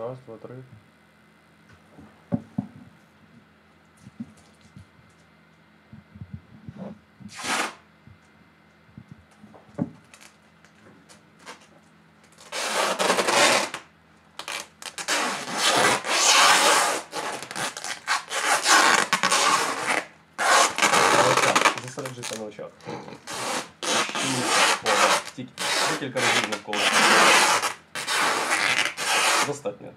Раз, два, три. На очах. Зосереджуйся на очах. Щільніше. О, да. Тільки декілька разів навколо. Достатньо.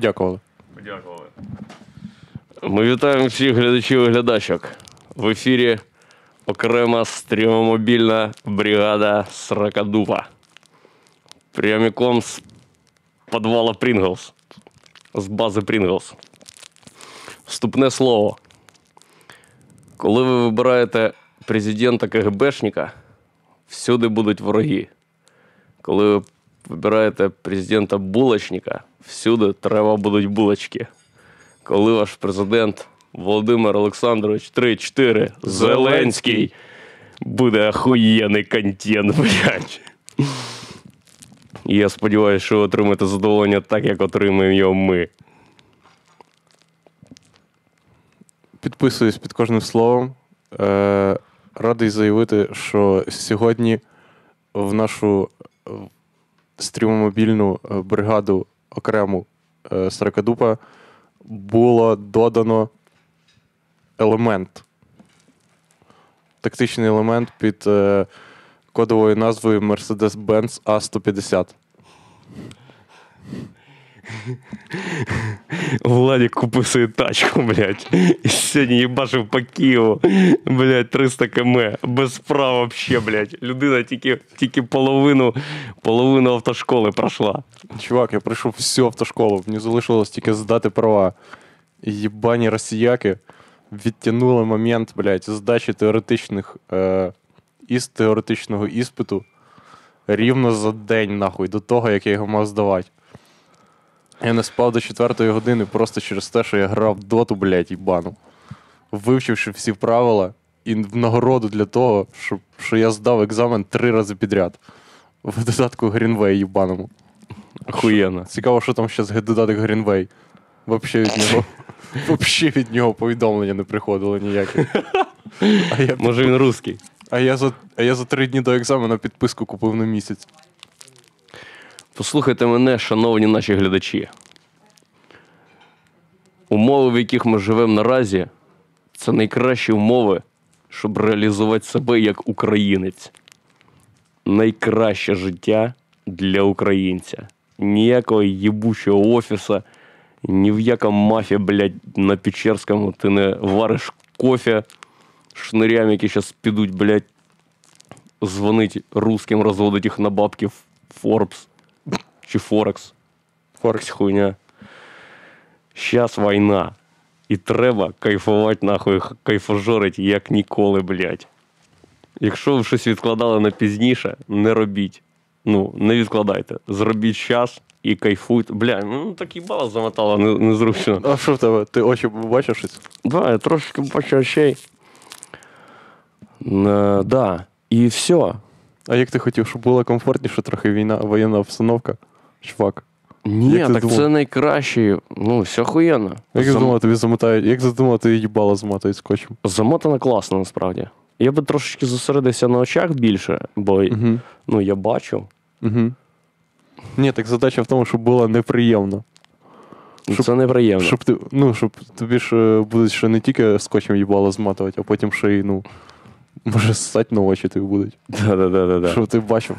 Подякували. Подякували. Ми вітаємо всіх глядачів і глядачок. В ефірі окрема стрімомобільна бригада Сракадупа. Прямиком з підвала Прінглс. З бази Прінглс. Вступне слово. Коли ви вибираєте президента КГБшника, всюди будуть вороги. Коли ви вибираєте президента булочника, всюди треба будуть булочки коли ваш президент Володимир Олександрович 3-4 Зеленський буде охуєнний контент, блядь. Я сподіваюся, що ви отримаєте задоволення так, як отримаємо його ми. Підписуюсь під кожним словом. Е, радий заявити, що сьогодні в нашу е, стрімомобільну е, бригаду окрему е, Сракадупа було додано елемент. Тактичний елемент під е, кодовою назвою Mercedes-Benz A150. Владик купив свою тачку, блядь. І сьогодні їбашив по Києву. Блядь, 300 км. Без прав вообще, блядь. Людина тільки, тільки половину, половину автошколи пройшла. Чувак, я пройшов всю автошколу, мені залишилось тільки здати права. Єбані росіяки відтягнули момент, блядь, здачі теоретичних е, із теоретичного іспиту рівно за день, нахуй, до того, як я його мав здавати. Я не спав до 4 години просто через те, що я грав в доту, блядь, їбану. Вивчивши всі правила, і в нагороду для того, щоб, що я здав екзамен три рази підряд. В додатку Greenway їбаному. Охуєнно. Цікаво, що там ще з додаток Greenway. Вообще від нього. Вообще від нього повідомлення не приходило ніяке. А я, Може він русський. а, я за, а я за три дні до екзамену підписку купив на місяць. Послухайте мене, шановні наші глядачі. Умови, в яких ми живемо наразі, це найкращі умови, щоб реалізувати себе як українець. Найкраще життя для українця. Ніякого їбучого офіса, ні в якому мафі, блядь, на Печерському ти не вариш кофе шнирям, які зараз підуть, блядь, дзвонить русським, розводить їх на бабки в Forbes чи Форекс. Форекс хуйня. Щас війна. І треба кайфувати, нахуй, кайфожорить, як ніколи, блядь. Якщо ви щось відкладали на пізніше, не робіть. Ну, не відкладайте. Зробіть час і кайфуйте. Бля, ну так їбало замотало, не- незручно. А що в тебе? Ти очі бачиш щось? Да, я трошки бачу очей. Е, да. І все. А як ти хотів, щоб було комфортніше трохи війна, воєнна обстановка? Чувак. Ні, Як так думав? це найкраще. Ну, все охуєнно. Як Зам- задумав, тобі замотають, як задумав, ти їбало змотають скотчем? Замотано класно, насправді. Я би трошечки зосередився на очах більше, бо Угу. ну, я бачу. Угу. Ні, так задача в тому, щоб було неприємно. Щоб- це неприємно. Щоб ти, ну, щоб тобі ж е, будуть ще не тільки скотчем їбало зматувати, а потім ще й, ну, може, ссать на очі тобі будуть. Да-да-да-да. Щоб ти бачив.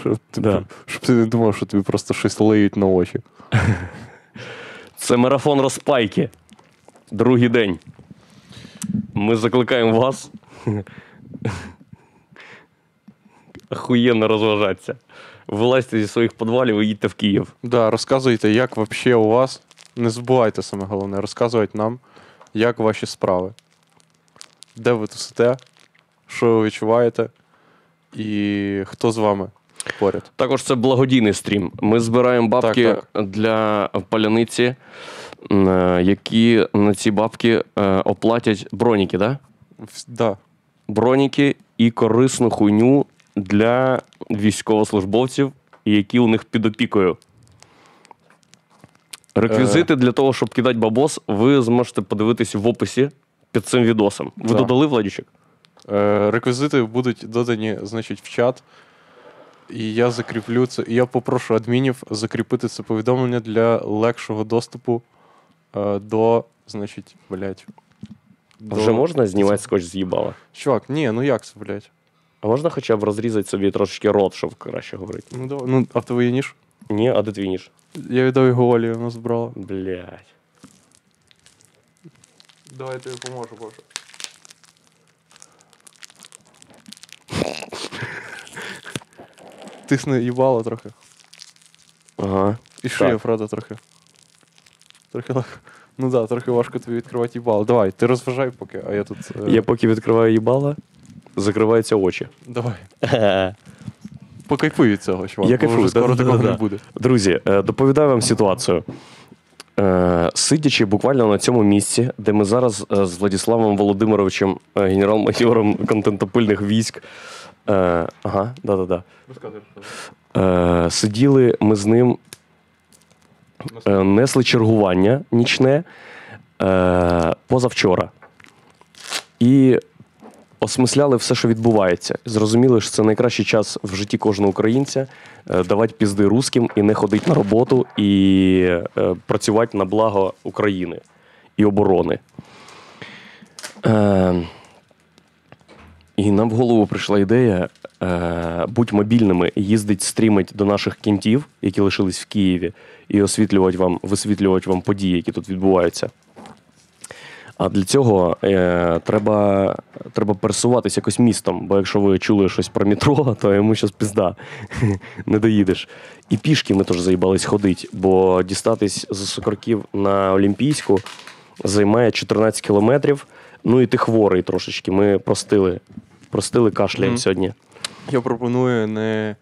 Щоб ти, Да. щоб ти не думав, що тобі просто щось лиють на очі. Це марафон розпайки. Другий день. Ми закликаємо вас охуєнно розважатися. Вилазьте зі своїх підвалів і їдьте в Київ. Да, розказуйте, як взагалі у вас. Не забувайте саме головне, розказувати нам, як ваші справи. Де ви тусите, що ви відчуваєте, і хто з вами поряд. Також це благодійний стрім. Ми збираємо бабки Так, для паляниці, е, які на ці бабки е, оплатять броніки, да? Да. Броніки і корисну хуйню для військовослужбовців, які у них під опікою. Реквізити для того, щоб кидати бабос, ви зможете подивитися в описі під цим відосом. Ви Да. додали Владічик? Е, реквізити будуть додані, значить, в чат. І я закріплю це. І я попрошу адмінів закріпити це повідомлення для легшого доступу е, до, значить, блядь. А Вже можна знімати скотч з їбала? Чувак, ні, ну як це, блядь? А можна хоча б розрізати собі трошечки рот, щоб краще говорити? Ну, давай. ну а в тебе є ніж? Ні, а де твій ніж? Я віддав його Олі, вона збрала. Блять. Давай я тобі поможу, боже. Тисни їбало трохи. Ага. І Так. правда, трохи. Трохи легко. Ну так, да, трохи важко тобі відкривати їбало. Давай, ти розважай поки, а я тут. е, Я поки відкриваю їбала, закриваються очі. Давай. Покайфуй від цього, чувак. Я бо кайфую, вже скоро да-да-да-да. такого не буде. Друзі, е, доповідаю вам ситуацію. Е, Сидячи буквально на цьому місці, де ми зараз е, з Владиславом Володимировичем, е, генерал-майором контентопильних військ. Е, Ага, да-да-да. Е, Сиділи ми з ним, е, несли чергування нічне е, позавчора. І осмисляли все, що відбувається. Зрозуміли, що це найкращий час в житті кожного українця е, давати пізди русським і не ходити на роботу, і е, працювати на благо України і оборони. Е, і нам в голову прийшла ідея е, будь мобільними, їздить, стрімить до наших кінтів, які лишились в Києві, і освітлювати вам, висвітлювати вам події, які тут відбуваються. А для цього е, треба, треба пересуватися якось містом, бо якщо ви чули щось про метро, то йому щас пізда не доїдеш. І пішки ми теж заїбались ходити, бо дістатись з Сокорків на Олімпійську займає 14 кілометрів. Ну і ти хворий трошечки. Ми простили, простили кашляємо Мгм. сьогодні. Я пропоную не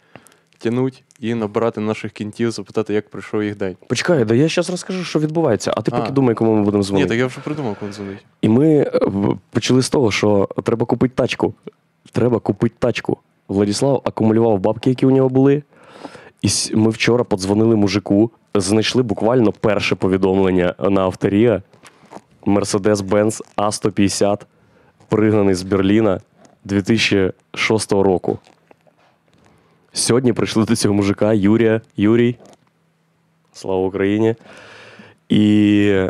тянуть і набирати наших кінтів, запитати, як пройшов їх день. Почекай, да я зараз розкажу, що відбувається, а ти А. поки думай, кому ми будемо Ні, дзвонити. так я вже придумав, коли дзвонить. І ми е, в- почали з того, що треба купити тачку. Треба купити тачку. Владислав акумулював бабки, які у нього були. І с- ми вчора подзвонили мужику, знайшли буквально перше повідомлення на авторія. Mercedes-Benz А150, пригнаний з Берліна 2006 року. Сьогодні прийшли до цього мужика Юрія. Юрій. Слава Україні. І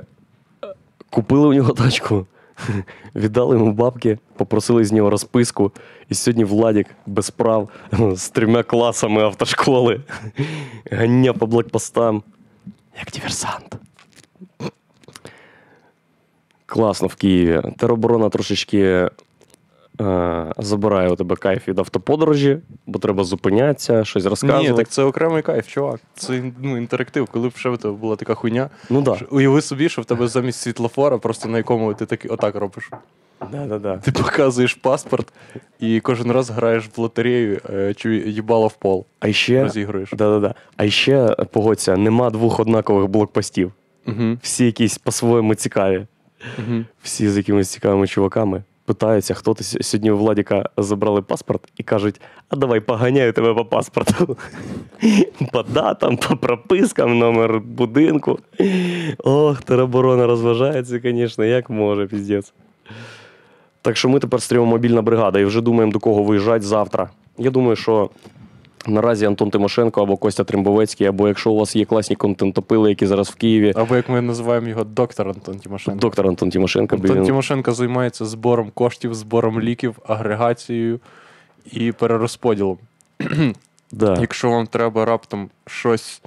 купили у нього тачку, віддали йому бабки, попросили з нього розписку. І сьогодні Владік без прав з трьома класами автошколи ганя по блокпостам, як диверсант. Класно в Києві. Тероборона трошечки забирає у тебе кайф від автоподорожі, бо треба зупинятися, щось розказувати. Ні, так це окремий кайф, чувак. Це ну, інтерактив, коли б ще в тебе була така хуйня. Ну так. Що- Уяви собі, що в тебе замість світлофора, просто на якому ти такий отак робиш. Да, да, да. Ти показуєш паспорт і кожен раз граєш в лотерею, е, чи їбало в пол. А ще, Розігруєш. да-да-да. а ще, погодься, нема двох однакових блокпостів. Угу. Всі якісь по-своєму цікаві. Угу. Всі з якимись цікавими чуваками. Питаються, хто ти сьогодні у Владіка забрали паспорт і кажуть: а давай поганяю тебе по паспорту. По датам, по пропискам, номер будинку. Ох, тероборона розважається, звісно, як може, піздець. Так що ми тепер стрімимо мобільна бригада і вже думаємо, до кого виїжджати завтра. Я думаю, що наразі Антон Тимошенко або Костя Тримбовецький, або якщо у вас є класні контентопили, які зараз в Києві, Або як ми називаємо його доктор Антон Тимошенко. доктор Антон Тимошенко. Антон він- Тимошенко займається збором коштів, збором ліків, агрегацією і перерозподілом. Да. Якщо вам треба раптом щось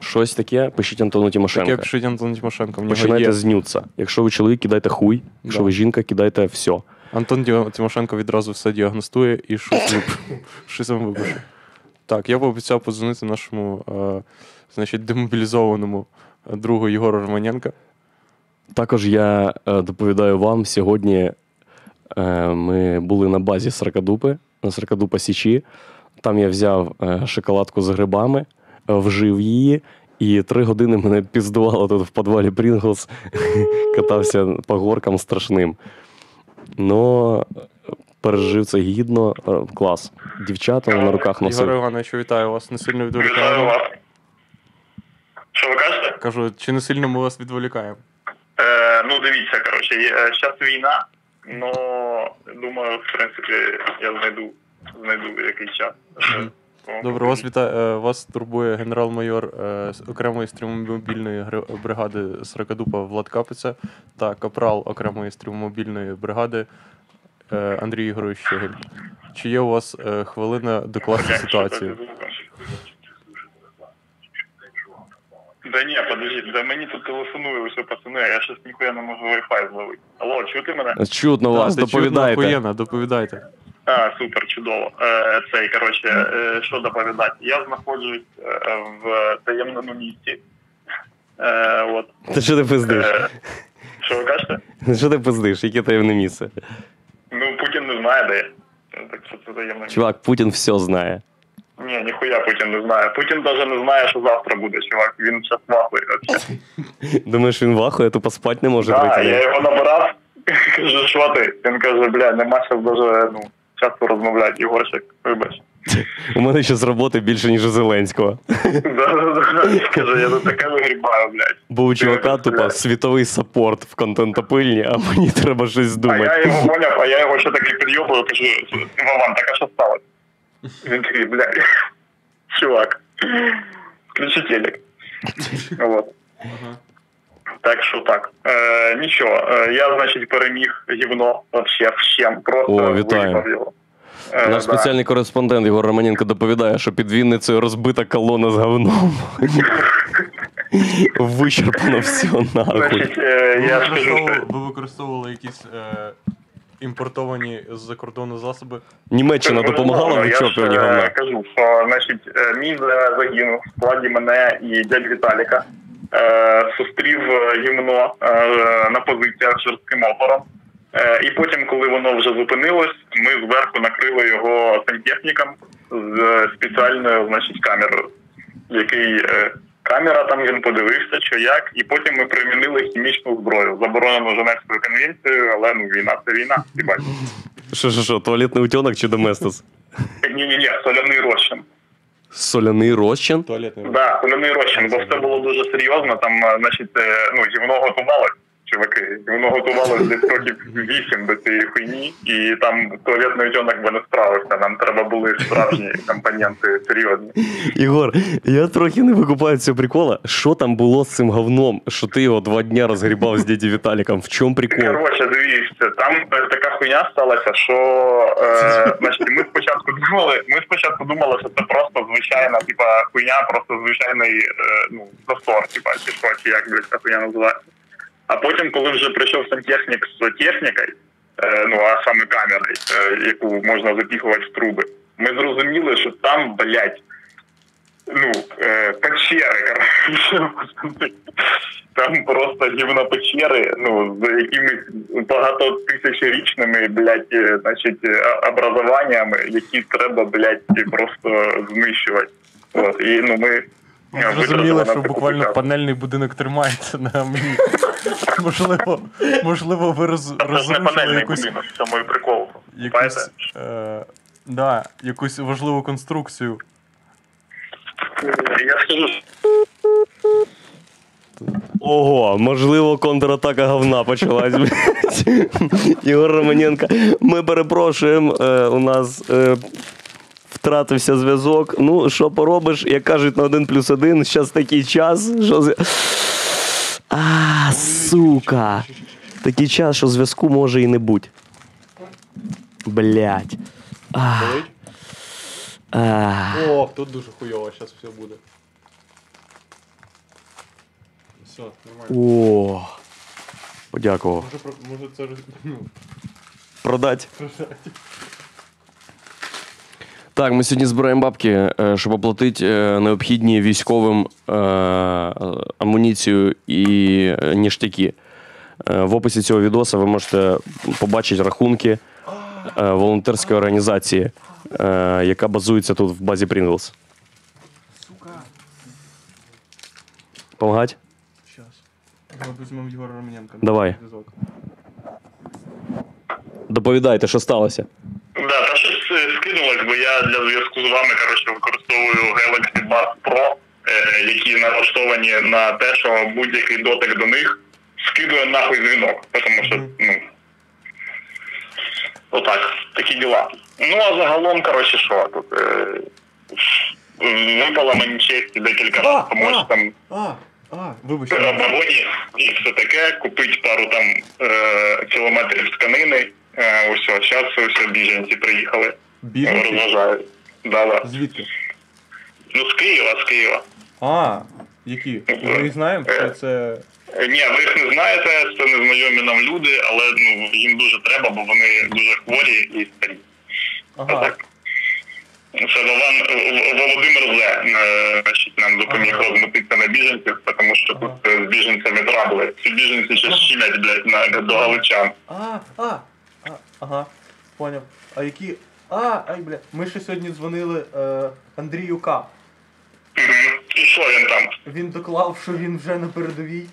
Щось таке, пишіть Антону Тимошенко. таке, пишіть Антон Тимошенко. Починайте є. з нюца. Якщо ви чоловік, кидайте хуй. Якщо Да. ви жінка, кидайте все. Антон Діо- Тимошенко відразу все діагностує і щось, вип... щось вам випише. Так, я пообіцяв подзвонити нашому е, значить, демобілізованому е, другу Єгору Романенка. Також я е, доповідаю вам сьогодні. Е, ми були на базі Сракадупи, на Сракадупа Січі. Там я взяв е, шоколадку з грибами, е, вжив її, і три години мене піздувало тут в підвалі Прінглс. Катався по горкам страшним. Но пережив це гідно. Е, Клас. Дівчата на руках Ігор носив. Іванович, вітаю вас. Не сильно Вітаю відволікаємо. вас. Що ви кажете? Кажу, чи не сильно ми вас відволікаємо? Е, ну, дивіться, коротше, зараз війна, но думаю, в принципі, я знайду, знайду якийсь час. Добре, вас вітаю. е, Вас турбує генерал-майор е, окремої стрімомобільної бригади Сракадупа Влад Капиця та капрал окремої стрімомобільної бригади е, Андрій Ігорович Щегель. Чи є у вас е, хвилина докласти ситуацію? Да ні, подожди, да мені тут телефонує усе пацани, а я щось ніхуя не можу Wi-Fi зловити. Алло, чути мене? Чутно вас, доповідайте. доповідайте. А, супер, чудово. Е, цей, коротше, е, що доповідати? Я знаходжусь е, в таємному місці. Е, от. Та що ти пиздиш? Е, що ви кажете? Що ти пиздиш? Яке таємне місце? Ну, Путін не знає, де. Так що це таємне місце. Чувак, Путін все знає. Ні, ніхуя Путін не знає. Путін навіть не знає, що завтра буде, чувак. Він зараз вахує. вообще. Думаєш, він вахує, тупо спать не може Да, вийти. я його набирав, кажу, що ти? Він каже, бля, нема зараз даже, ну, часто розмовляти, Єгорчик, вибач. У мене ще з роботи більше, ніж у Зеленського. Каже, я тут таке вигрібаю, блядь. Бо у чувака Бля. світовий саппорт в контентопильні, а мені треба щось А я думати. його поняв, а я його ще такий підйобую, кажу, Вован, так а що сталося? Він такий, бля, чувак, включи телек. Вот. Так що так. Е, нічого, е, я, значить, переміг гівно вообще всім. Просто О, вітаю. його. Е, Наш да. спеціальний кореспондент Ігор Романенко доповідає, що під Вінницею розбита колона з говном. Вичерпано все нахуй. Значить, е, Ви я скажу, що використовували, ви використовували якісь е, імпортовані з-за кордону засоби? Німеччина допомагала в Я ж, е, говна. кажу, що значить, е, мій за- загін в складі мене і дядь Віталіка зустрів е, гімно е, на позиціях жорстким опором. Е, і потім, коли воно вже зупинилось, ми зверху накрили його сантехніком з е, спеціальною значить, камерою, який е, камера там він подивився, що як, і потім ми примінили хімічну зброю, заборонену Женевською конвенцією, але ну війна це війна, бачиш. Що, що, що, туалетний утенок чи доместос? Ні, ні, ні, соляний розчин. Соляний розчин? Туалетний. Да, соляний розчин, бо все було дуже серйозно. Там, е, значить, ну, зі гівно готувалось, чуваки. Гівно готувалось десь років вісім до цієї хуйні, і там туалетний утенок би не справився. Нам треба були справжні компоненти серйозні. Ігор, я трохи не викупаю цього прикола. Що там було з цим говном, що ти його два дня розгрібав з дяді Віталіком? В чому прикол? Коротше, дивіться, там е, така хуйня сталася, що е, значить, ми спочатку думали, ми спочатку думали, що це просто звичайна, типа хуйня, просто звичайний е, ну, застор, типа, чи що, чи як блядь, ця хуйня називається. А потім, коли вже прийшов сантехнік з технікою, е, ну а саме камерою, е, яку можна запіхувати в труби, ми зрозуміли, що там, блядь, ну, е, печери, коротше. Там просто гівно печери, ну, з якимись багатотисячорічними, блядь, значить, образованнями, які треба, блядь, просто знищувати. От, і, ну, ми На що буквально панельний будинок тримається на мені. Можливо, можливо, ви роз, Це розрушили панельний якусь, будинок, в цьому прикол. якусь, е, да, якусь важливу конструкцію. Я скажу, Ого, можливо, контратака говна почалась. блядь. Ігор Романенко, ми перепрошуємо, е, у нас е, втратився зв'язок. Ну, що поробиш, як кажуть на 1 плюс 1, зараз такий час, що. з- А, сука. Такий час, що зв'язку може і не бути. Блять. А, а. О, тут дуже хуйово, зараз все буде. Все, нормально. О. Подякував. Може, про- може це роз- ну, Продать. Так, ми сьогодні збираємо бабки, е, щоб оплатити е, необхідні військовим е, амуніцію і ніштяки. В описі цього відео ви можете побачити рахунки волонтерської організації, яка базується тут в базі Pringles. Сука. Помагать? Сейчас. Візьмемо Єгора Романенка. Давай. Доповідайте, що сталося. Да, та щось е, скинулось, бо я для зв'язку з вами коротше використовую Galaxy Buds Pro, е, які налаштовані на те, що будь-який дотик до них скидує нахуй дзвінок. Тому що, ну. Отак, такі діла. Ну а загалом, коротше, що тут. Е, випала мені честь декілька разів, тому що там А, а, вибач. і все таке, купить пару там е, кілометрів тканини. Е, ось, зараз ось біженці приїхали. Біженці? Розважають. Да, да. Звідки? Ну, з Києва, з Києва. А, які? Ми їх знаємо, чи це. Е, Ні, ви їх не знаєте, це незнайомі нам люди, але ну, їм дуже треба, бо вони дуже хворі і старі. Ага. Так. Це Вован, Володимир Зе е, значить, нам допоміг Ага. розмутитися на біженців, тому що тут Ага. е, з біженцями трабли. Ці біженці ще щемять, блядь, на, до галичан. А, а, а, ага, поняв. А які. А, ай, бля. Ми ще сьогодні дзвонили е, Андрію К. Мгм. І що він там? Він доклав, що він вже на передовій.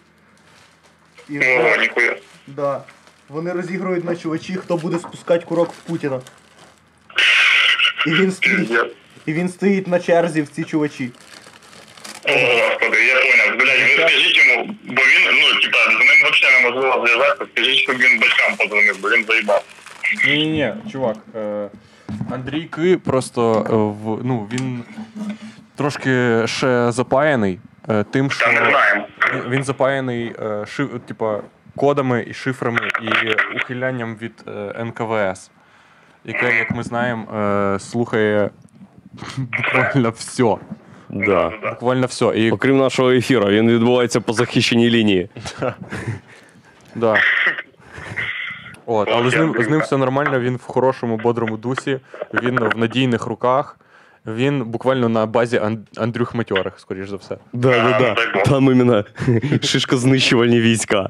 І Ого, вже, ніхуя. да. Вони розігрують на чувачі, хто буде спускати курок в Путіна. І він стоїть. Пиздец. І він стоїть на черзі в ці чувачі. О, господи, я понял. Блядь, ви скажіть йому, бо він, ну, типа, з ним взагалі неможливо зв'язатися, скажіть, щоб він батькам подзвонив, бо він заїбав. Ні, ні, ні, чувак. Е, Андрій Ки просто е, в, ну, він трошки ще запаяний е, тим, що Та не знаємо. він- він запаяний е, ши, типа, кодами і шифрами і ухилянням від е, НКВС, яке, як ми знаємо, е, слухає буквально все. Да. Буквально все. І, Окрім нашого ефіру, він відбувається по захищеній лінії. да. От, але з ним, з ним все нормально, він в хорошому, бодрому дусі, він в надійних руках. Він буквально на базі Ан- Андрюх Матьорих, скоріш за все. Да, да, да. Бог. Там іменно шишкознищувальні війська.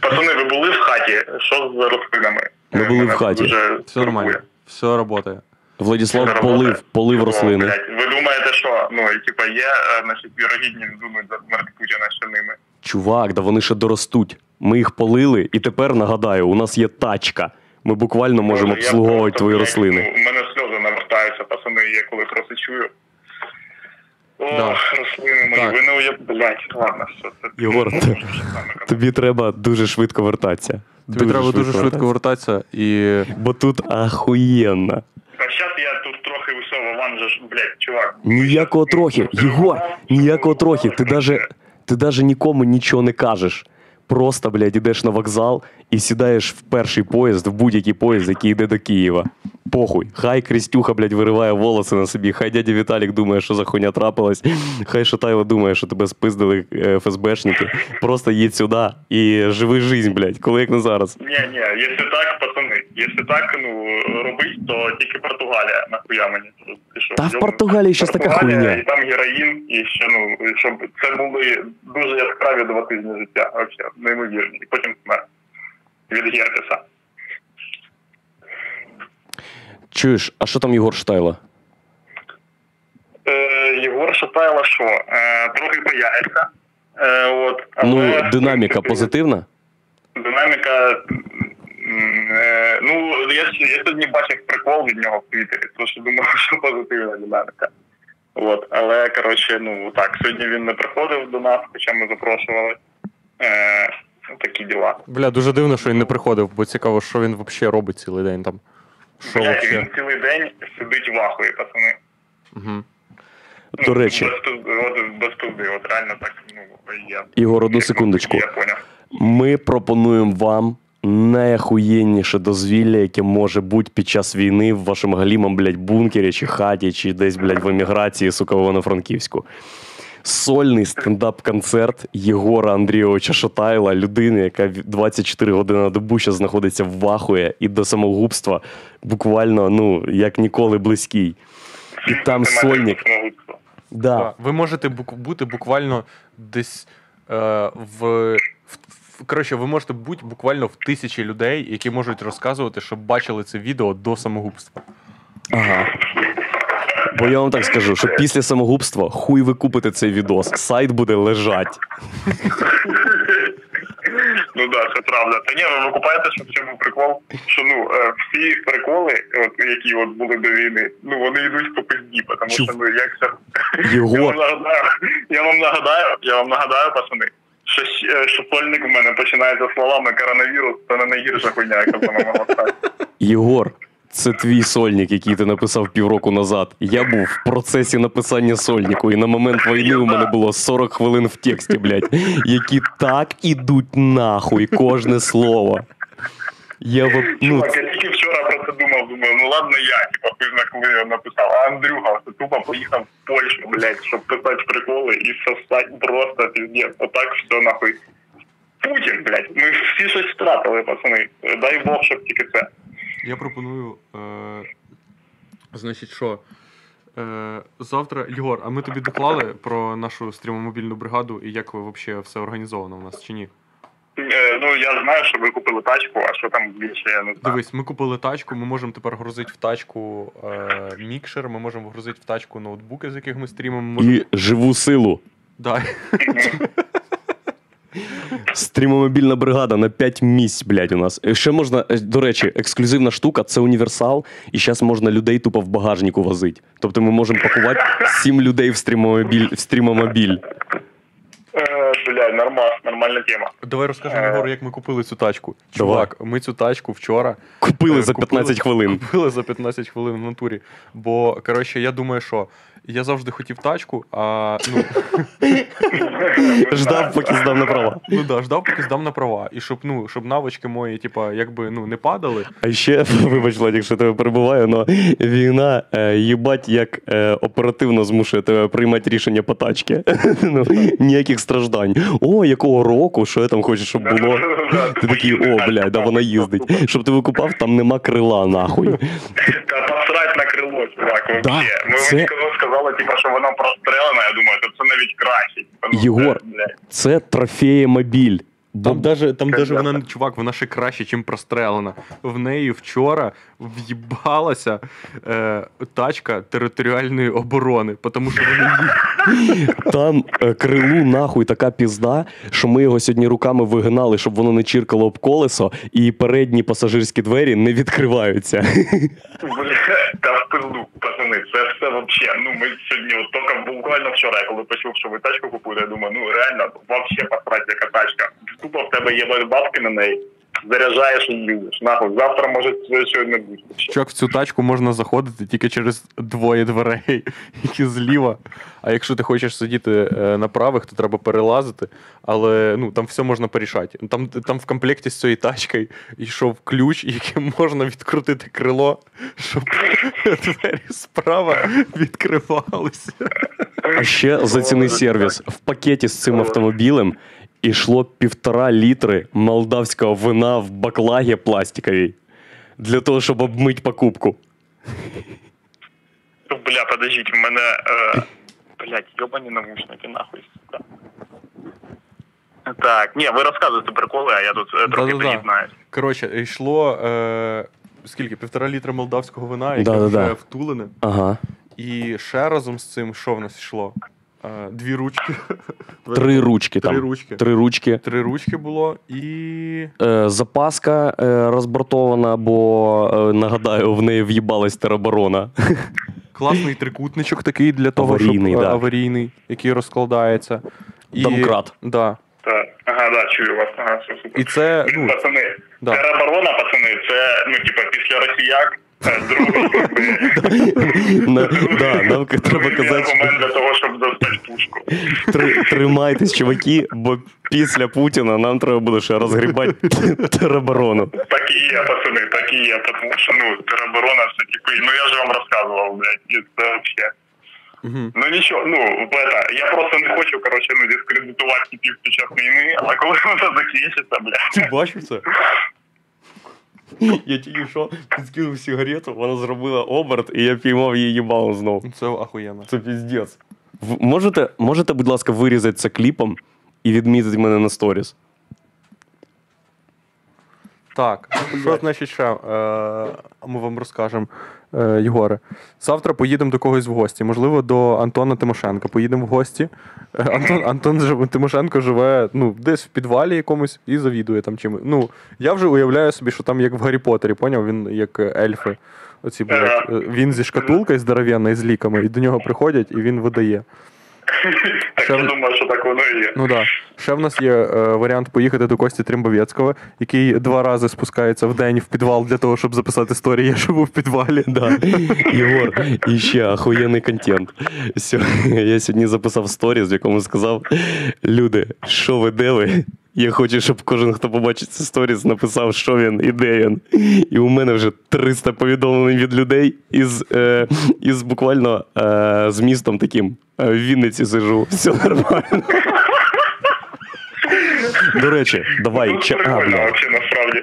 Пацани, ви були в хаті? Що з рослинами? Ми були в хаті. Все нормально. Все працює. Владислав полив, полив рослини. блядь, Ви думаєте, що ну, типа, є, е, значить, вірогідність думають за смерть Путіна ще ними? Чувак, да вони ще доростуть. Ми їх полили, і тепер нагадаю, у нас є тачка. Ми буквально можемо Боже, я обслуговувати просто, твої блядь, рослини. У мене сльози навертаються, пацани, я коли просто чую. О, Да. рослини мої, Так. ви не уяв... Блядь, ладно, все. Це... Єгор, це ти-. Тобі треба дуже швидко вертатися. Тобі треба дуже швидко вертатися. вертатися і. Бо тут ахуєнно. А зараз я тут трохи усього, Вован же ж, блядь, чувак. Ніякого трохи. Єгор, ніякого трохи. Ти даже, ти даже нікому нічого не кажеш. Просто, блядь, ідеш на вокзал і сідаєш в перший поїзд, в будь-який поїзд, який йде до Києва. Похуй. Хай Крістюха, блядь, вириває волоси на собі. Хай дядя Віталік думає, що за хуйня трапилась. Хай Шатайло думає, що тебе спиздили е, ФСБшники. Просто їдь сюди і живи жизнь, блядь, коли як не зараз. Ні, ні, якщо так, якщо так, ну, робить, то тільки Португалія, нахуя мені. Ти що, Та в? Португалії щас така хуйня. І там героїн, і ще, ну, щоб це були дуже яскраві два тижні життя, взагалі, неймовірні. І потім смерть від герпеса. Чуєш, а що там Єгор Штайло? Е, Єгор Шатайло що? Е, трохи паяється. Е, от, але, Ну, динаміка позитивна? Динаміка. Е, ну, я, я сьогодні бачив прикол від нього в Твіттері, тому що думав, що позитивна динаміка. От, але коротше, ну так, сьогодні він не приходив до нас, хоча ми запрошували. Е, такі діла. Бля, дуже дивно, що він не приходив, бо цікаво, що він взагалі робить цілий день там. Що Блядь, взагалі? він цілий день сидить в ахуї, пацани. Угу. До речі, Без пизди, от, без пизди, от реально так, ну, я. Ігор, одну секундочку. Я поняв. Ми пропонуємо вам найахуєнніше дозвілля, яке може бути під час війни в вашому галімом, блядь, бункері чи хаті, чи десь, блядь, в еміграції, сука, в Івано-Франківську. Сольний стендап-концерт Єгора Андрійовича Шатайла, людини, яка 24 години на добу ще знаходиться в вахує і до самогубства буквально ну, як ніколи близький. І там сольник. Да. Ви можете бук- бути буквально десь е, в. Коротше, ви можете бути буквально в тисячі людей, які можуть розказувати, що бачили це відео до самогубства. Ага. Бо я вам так скажу, що після самогубства хуй ви купите цей відос. Сайт буде лежать. Ну да, це правда. Та ні, ви викупаєте, що в цьому прикол, що ну е, всі приколи, от які от були до війни, ну вони йдуть по пизді, тому що ну як це. Я вам нагадаю, я вам нагадаю, я вам нагадаю, пацани, що, щ- е, в мене починається словами коронавірус, це не найгірша хуйня, яка в мене стати. Єгор, це твій сольник, який ти написав півроку назад. Я був в процесі написання сольнику, і на момент війни у мене було 40 хвилин в тексті, блядь, які так ідуть нахуй кожне слово. Я в... ну, Чувак, я тільки вчора про це думав, думаю, ну ладно я, типа, хуй коли я написав, а Андрюха тупо поїхав в Польщу, блядь, щоб писати приколи і сосать просто піздець. Отак все нахуй. Путін, блядь, ми всі щось втратили, пацани. Дай Бог, щоб тільки це. Я пропоную. Е, значить, що? Е, завтра, Єгор, а ми тобі доклали про нашу стрімомобільну бригаду і як ви взагалі все організовано у нас чи ні? Е, ну я знаю, що ви купили тачку, а що там більше, я не знаю. Дивись, ми купили тачку, ми можемо тепер грузити в тачку е, мікшер, ми можемо грузити в тачку ноутбуки, з яких ми стрімимо. Ми можемо... і живу силу. Да. Стрімомобільна бригада на 5 місць, блядь, у нас. Е, Ще можна, е, до речі, ексклюзивна штука це універсал, і зараз можна людей тупо в багажнику возити. Тобто ми можемо пакувати 7 людей в стрімомобіль. В стрімомобіль. Е, блядь, нормально, нормальна тема. Давай розкажемо Егор, як ми купили цю тачку. Чувак, ми цю тачку вчора Купили Е, за 15 хвилин. Купили за 15 хвилин в натурі. Бо, коротше, я думаю, що я завжди хотів тачку, а ну, Ждав, поки здав на права. ну да, ждав, поки здам на права. І щоб, ну, щоб навички мої, типа, якби ну, не падали. А ще, вибач, Владик, якщо тебе перебуваю, але війна е, їбать як е, оперативно змушує тебе приймати рішення по тачці. ну, ніяких страждань. О, якого року, що я там хочу, щоб було. Ти такий, о, блядь, да вона їздить. Щоб ти викупав, там нема крила, нахуй. Та посрать так, вообще. Да, Ми це- мені коли сказали, типа, що вона прострелена, я думаю, то це навіть краще. Ну, Єгор. це, трофеємобіль. Там даже, там даже вона, чувак, вона ще краще, ніж прострелена. В неї вчора в'їбалася е, тачка територіальної оборони, тому що вони її Там е, крилу нахуй така пізда, що ми його сьогодні руками вигинали, щоб воно не чіркало об колесо, і передні пасажирські двері не відкриваються. Бля, Та в пизду, пацани, це все вообще. Ну, ми сьогодні, от тільки буквально вчора, я коли почув, що ви тачку купуєте, я думаю, ну реально, вообще посрать, яка тачка. Тупо в тебе є бабки на неї, заряджаєш і їздиш. Нахуй, завтра може це що не бути. Чувак, в цю тачку можна заходити тільки через двоє дверей, які зліва. А якщо ти хочеш сидіти е, на правих, то треба перелазити. Але ну там все можна порішати. Там, там в комплекті з цією тачкою йшов ключ, яким можна відкрутити крило, щоб двері справа відкривалися. А ще заціни сервіс. В пакеті з цим автомобілем ішло півтора літри молдавського вина в баклагі пластиковій для того, щоб обмити покупку. Бля, подождіть, в мене. Е, блядь, йобані навушники, нахуй. Так, ні, ви розказуєте приколи, а я тут е, трохи Да-да-да. доєднаюсь. Коротше, йшло е, скільки? Півтора літра молдавського вина, яке Да-да-да. вже втулене. Ага. І ще разом з цим, що в нас йшло? Е, дві ручки. Три ручки Три там. ручки. Три ручки. Три ручки було і. Е, запаска е, розбортована, бо е, нагадаю, в неї в'їбалась тероборона. Класний трикутничок такий для того, Аварійний, щоб е, да. аварійний, який розкладається. І, Домкрат. Да. Так, ага, да, чую вас, ага, все супер. І це, ну, пацани, да. тероборона, пацани, це, ну, типа, після росіяк, е, другий, якби, На- да, Нам треба другий казати, що аргумент для того, щоб достати пушку. Три- Тримайтесь, чуваки, бо після Путіна нам треба буде ще розгрібати тероборону. Так і є, пацани, так і є, тому що, ну, тероборона, це, типу, ну, я ж вам розказував, блядь, і це вообще. Мгм. Ну нічого, ну это, я просто не хочу, коротше, ну, дискредитувати типів під час війни, але коли воно закінчиться, бля. Ти бачив це? Я тільки що підкинув сигарету, вона зробила оберт, і я піймав її їбало знову. Це ахуєнно. Це піздець. Можете, можете, будь ласка, вирізати це кліпом і відмітити мене на сторіс? Так, що значить ще? Е, ми вам розкажемо, Єгоре. Завтра поїдемо до когось в гості. Можливо, до Антона Тимошенка. Поїдемо в гості. Е, Антон, Антон Тимошенко живе ну, десь в підвалі якомусь і завідує там чимось. Ну, я вже уявляю собі, що там як в Гаррі Поттері, поняв? Він як е, ельфи. Оці, блядь, е, він зі шкатулкою здоров'яною з ліками, і до нього приходять, і він видає. Так Ще я думаю, що так воно і є. Ну да. Ще в нас є е, варіант поїхати до Кості Трембовецького, який два рази спускається в день в підвал для того, щоб записати сторі. Я живу в підвалі. Да. Єгор, і ще охуєнний контент. Все. Я сьогодні записав сторіс, в якому сказав: люди, що ви де ви? Я хочу, щоб кожен, хто побачить цю сторіс, написав, що він і де він. І у мене вже 300 повідомлень від людей із, е, із буквально е, містом таким. е, В Вінниці сижу, все нормально. До речі, давай. А, бля. насправді.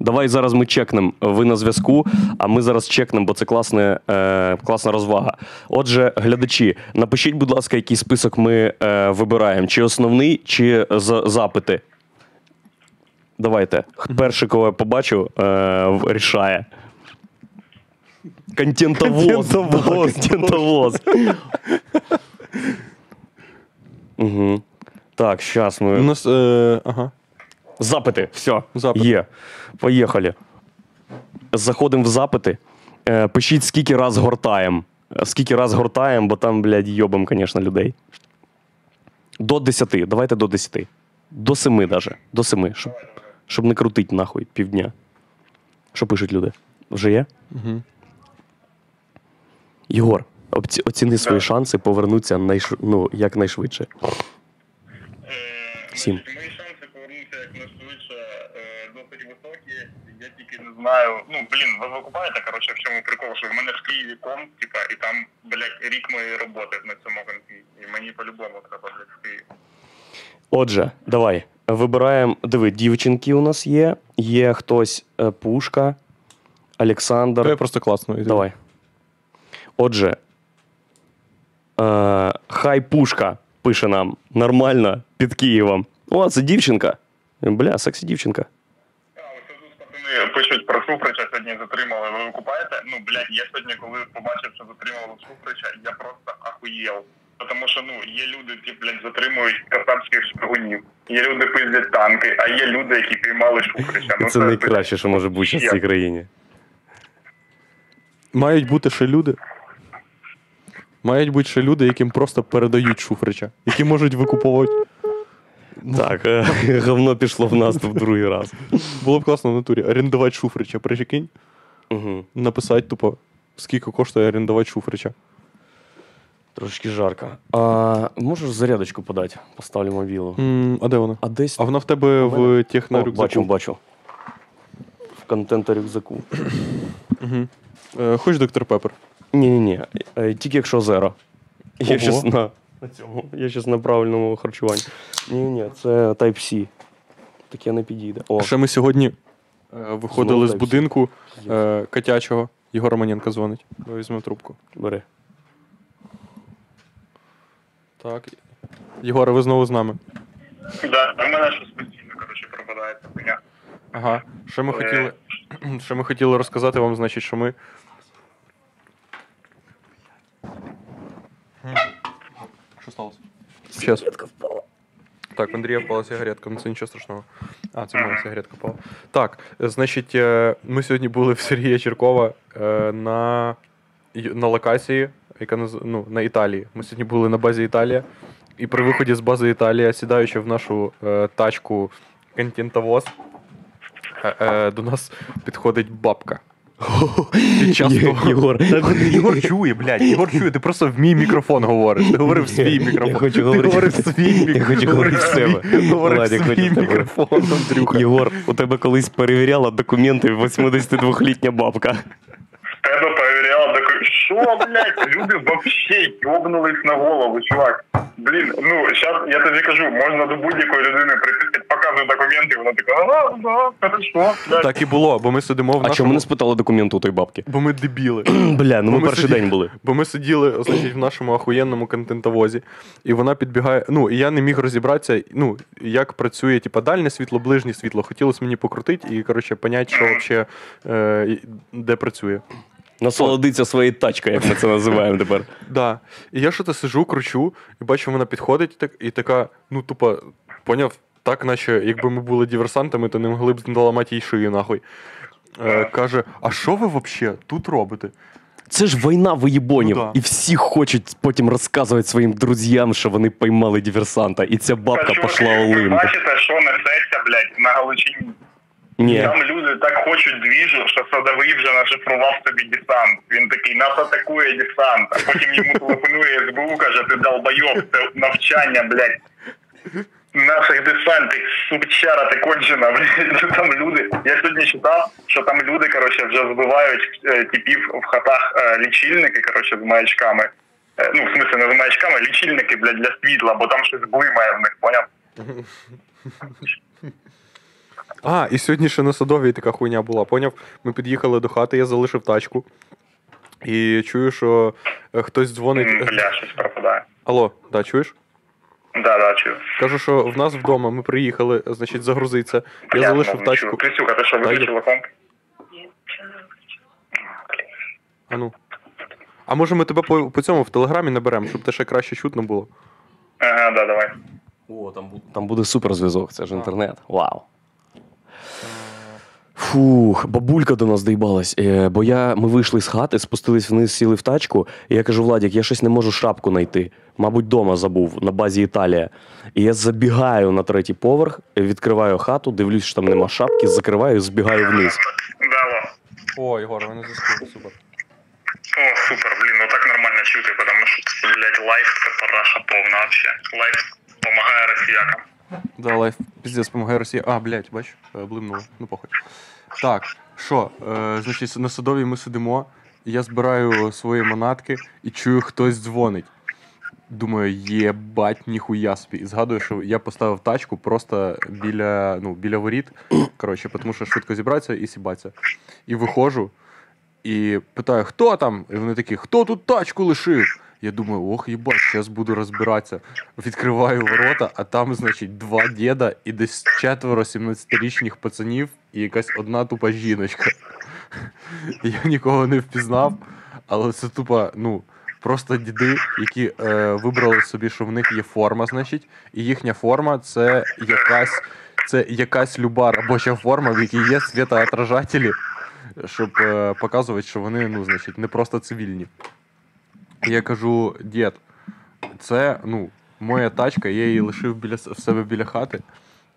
Давай зараз ми чекнемо. Ви на зв'язку, а ми зараз чекнемо, бо це класне, е, класна розвага. Отже, глядачі, напишіть, будь ласка, який список ми е, вибираємо: чи основний, чи з- запити. Давайте. Перший, кого я побачу, е, рішає. Контентовоз. Контентовоз. Да, Контентовоз. Угу. Так, зараз У нас. Е, ага. Запити. Все. Запити. Є. Поїхали. Заходимо в запити. Е, пишіть, скільки раз гортаємо. Е, Скільки раз гортаємо, бо там, блядь, йобом, звісно, людей. До 10. Давайте до 10. До 7 даже. До 7. Щоб, щоб не крутить нахуй півдня. Що пишуть люди? Вже є? Угу. Єгор, оціни свої шанси повернутися найш... ну, якнайшвидше. Сім. Мої шанси повернутися якнайшвидше е, досить високі. Я тільки не знаю. Ну, блін, ви викупаєте, коротше, в чому прикол, що в мене в Києві комп, типа, і там, блядь, рік моєї роботи на цьому компі. І мені по-любому треба, блядь, в Київ. Отже, давай. Вибираємо. Диви, дівчинки у нас є. Є хтось е, Пушка, Олександр. Я просто класно. Давай. Отже. Е, хай Пушка пише нам нормально під Києвом. О, це дівчинка. Бля, сексі дівчинка. А, ось тут пацани пишуть про Шуфрича сьогодні затримали. Ви викупаєте? Ну, блядь, я сьогодні, коли побачив, що затримали Шуфрича, я просто ахуєв. Тому що ну є люди, які блядь, затримують касапських шпигунів. Є люди пиздять танки, а є люди, які піймали Шуфрича. Ну, Це найкраще, що може бути в цій країні. Мають бути ще люди. Мають бути ще люди, яким просто передають Шуфрича, які можуть викуповувати. Так, е, говно пішло в наступ другий раз. Було б класно в натурі. Орендувати Шуфрича, прикинь, Угу. написати тупо, скільки коштує орендувати Шуфрича. Трошки жарко. А, можеш зарядочку подати? Поставлю мобілу. М, а де вона? А десь А вона в тебе в О, бачу, бачу. В контента рюкзаку. Угу. Е, Хоч доктор Пепер. Ні-ні-ні, е, тільки якщо зеро. Я Ого. щас на, цьому. Я щас на правильному харчуванні. Ні-ні, це Type-C. Таке не підійде. О, Ще ми сьогодні е, виходили з будинку е, котячого. Єгор Романенко дзвонить. Давай візьмемо трубку. бери. Так. Єгоре, ви знову з нами. Да, у мене щось постійно, коротше, пропадає ця хуйня. Ага. Що ми Е. хотіли. Що ми хотіли розказати вам, значить, що ми. Що сталося? Щас. Так, в Андрія впала сигаретка, ну це нічого страшного. А, це моя сигаретка впала. Так, е, значить, е, ми сьогодні були в Сергія Черкова е, на, й- на локації, яка наз... ну, на Італії. Ми сьогодні були на базі Італія. І при виході з бази Італія, сідаючи в нашу е, тачку контентовоз, е, е, до нас підходить бабка. Під час того- Єгор. Єгор чує, блядь, Єгор чує, ти просто в мій мікрофон говориш. Ти говорив в свій Я мікрофон. хочу Ти говорив в свій Я мікрофон. хочу говорити в себе. Говорив свій мікрофон, Андрюха. Єгор, у тебе колись перевіряла документи 82-літня бабка. Тебе що, блядь, люди вообще йобнулись на голову, чувак. Блін, ну, зараз я тобі кажу, можна до будь-якої людини прийти, сказати, показуй документи, вона така, ага, да, хорошо. блядь». Так і було, бо ми сидимо в А чому не спитали документи у той бабки? Бо ми дебіли. Бля, ну Бо ми перший сиділи- день були. Бо ми сиділи, значить, в нашому ахуєнному контентовозі, і вона підбігає. Ну, і я не міг розібратися, ну, як працює, типа, дальнє світло, ближнє світло. Хотілося мені покрутити і, коротше, поняти, що взагалі е, де працює. Насолодиться своєю тачкою, як ми це називаємо тепер. Да. І я що-то сижу, кручу, і бачу, вона підходить і, так, і така, ну, тупо, поняв, так, наче якби ми були диверсантами, то не могли б наламати їй шию, нахуй. Е, каже: а що ви взагалі тут робите? Це ж війна воєбонів, Ну да. і всі хочуть потім розказувати своїм друзям, що вони поймали диверсанта, і ця бабка пішла Ви олим. бачите, що несеться, блядь, на Галичині. Ні. Там люди так хочуть двіжу, що садовий вже нашифрував собі десант. Він такий, нас атакує десант, а потім йому телефонує СБУ, каже, ти долбойов, це навчання, блядь. Наших десантів, субчара ти кончена, блядь. Там люди. Я сьогодні читав, що там люди, коротше, вже збивають е, типів в хатах е, лічильники, коротше, з маячками. Е, ну, в смысле, не з маячками, лічильники, блядь, для світла, бо там щось блимає в них, поняв? А, і сьогодні ще на садовій така хуйня була, поняв? Ми під'їхали до хати, я залишив тачку. І чую, що е, хтось дзвонить. Бля, щось пропадає. Алло, да, чуєш? Да, да, чую. Кажу, що в нас вдома ми приїхали, значить, загрузиться. Я Бля, залишив мов, тачку. Крисюха, ти що, виключила комп? А ну. А може ми тебе по, по цьому в телеграмі наберемо, щоб те ще краще чутно було. Ага, да, давай. О, там буде. Там буде суперзв'язок, це ж інтернет. Вау. Фух, бабулька до нас доїбалась. Е, бо я, ми вийшли з хати, спустились вниз, сіли в тачку, і я кажу, Владік, я щось не можу шапку знайти. Мабуть, дома забув на базі Італія. І я забігаю на третій поверх, відкриваю хату, дивлюсь, що там нема шапки, закриваю і збігаю вниз. Да. О, Ігор, вони заскили, супер. О, супер, блін, ну так нормально чути, тому що це, блядь, лайф це параша повна вообще. Лайф допомагає росіянам. Да, лайф піздець помагає Росії. А, блядь, бач, е, блимнуло. Ну похуй. Так, що, е, значить, на садовій ми сидимо, я збираю свої манатки і чую, хтось дзвонить. Думаю, єбать, ніхуя собі. І згадую, що я поставив тачку просто біля, ну, біля воріт. Коротше, тому що швидко зібратися і з'їбатися. І виходжу, і питаю, хто там? І вони такі, хто тут тачку лишив? Я думаю, ох, їбать, зараз буду розбиратися. Відкриваю ворота, а там, значить, два діда і десь четверо 17-річних пацанів і якась одна тупа жіночка. Я нікого не впізнав, але це тупо, ну, просто діди, які е, вибрали собі, що в них є форма, значить, і їхня форма це якась, це якась люба робоча форма, в якій є світоотражателі, щоб е, показувати, що вони, ну, значить, не просто цивільні. Я кажу, дід, це ну, моя тачка, я її лишив біля, в себе біля хати.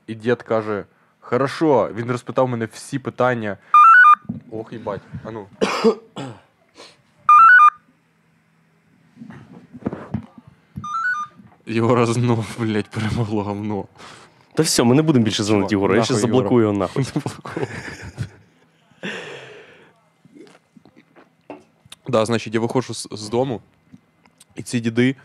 І дід каже: Хорошо, він розпитав мене всі питання. Ох, їбать, а ну. Його знов, блядь, перемогло говно. Та все, ми не будемо більше дзвонити Єгору, я нахуй ще заблокую його нахуй. Да, значить, я виходжу з, з дому, і ці діди.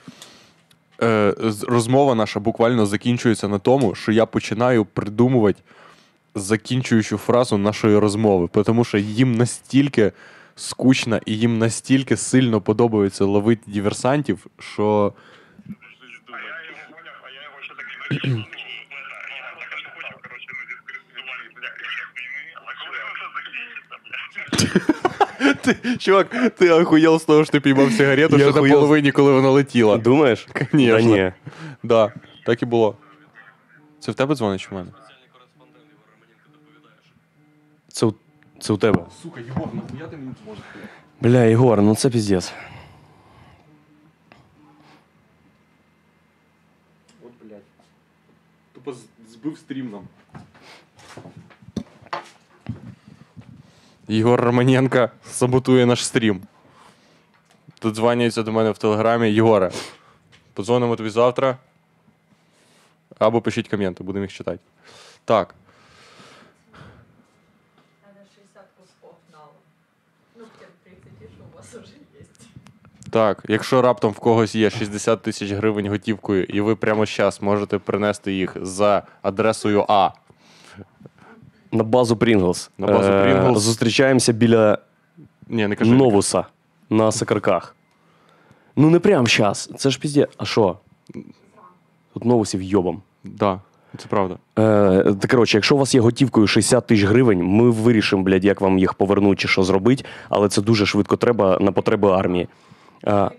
Е, розмова наша буквально закінчується на тому, що я починаю придумувати закінчуючу фразу нашої розмови, тому що їм настільки скучно і їм настільки сильно подобається ловити диверсантів, що. Що? Ти, чувак, ти охуєл з того, що ти піймав сигарету Я ще на охуєл. половині, коли вона летіла. Думаєш? Конечно. Та ні. Да, так і було. Це в тебе дзвонить чи в мене? Це, у- це у тебе. Сука, Єгор, нахуя ти мені дзвониш? Бля, Єгор, ну це піздець. От, блядь. Тупо збив стрім нам. Єгор Романенко саботує наш стрім. Тут дзвоняться до мене в телеграмі. Єгоре, подзвонимо тобі завтра. Або пишіть коменти, будемо їх читати. Так. Надо 60 кусков нала. Ну, тем 30, что у вас уже Так, якщо раптом в когось є 60 тисяч гривень готівкою, і ви прямо зараз можете принести їх за адресою А. На базу Прінглс. На базу Pringles. Зустрічаємося біля Ні, не кажи. Новуса на Сакарках. Ну не прямо зараз. Це ж пізде. А що? Тут новусів йобом. Да, це правда. Е, та, коротше, якщо у вас є готівкою 60 тисяч гривень, ми вирішимо, блядь, як вам їх повернути чи що зробити, але це дуже швидко треба на потреби армії. Е,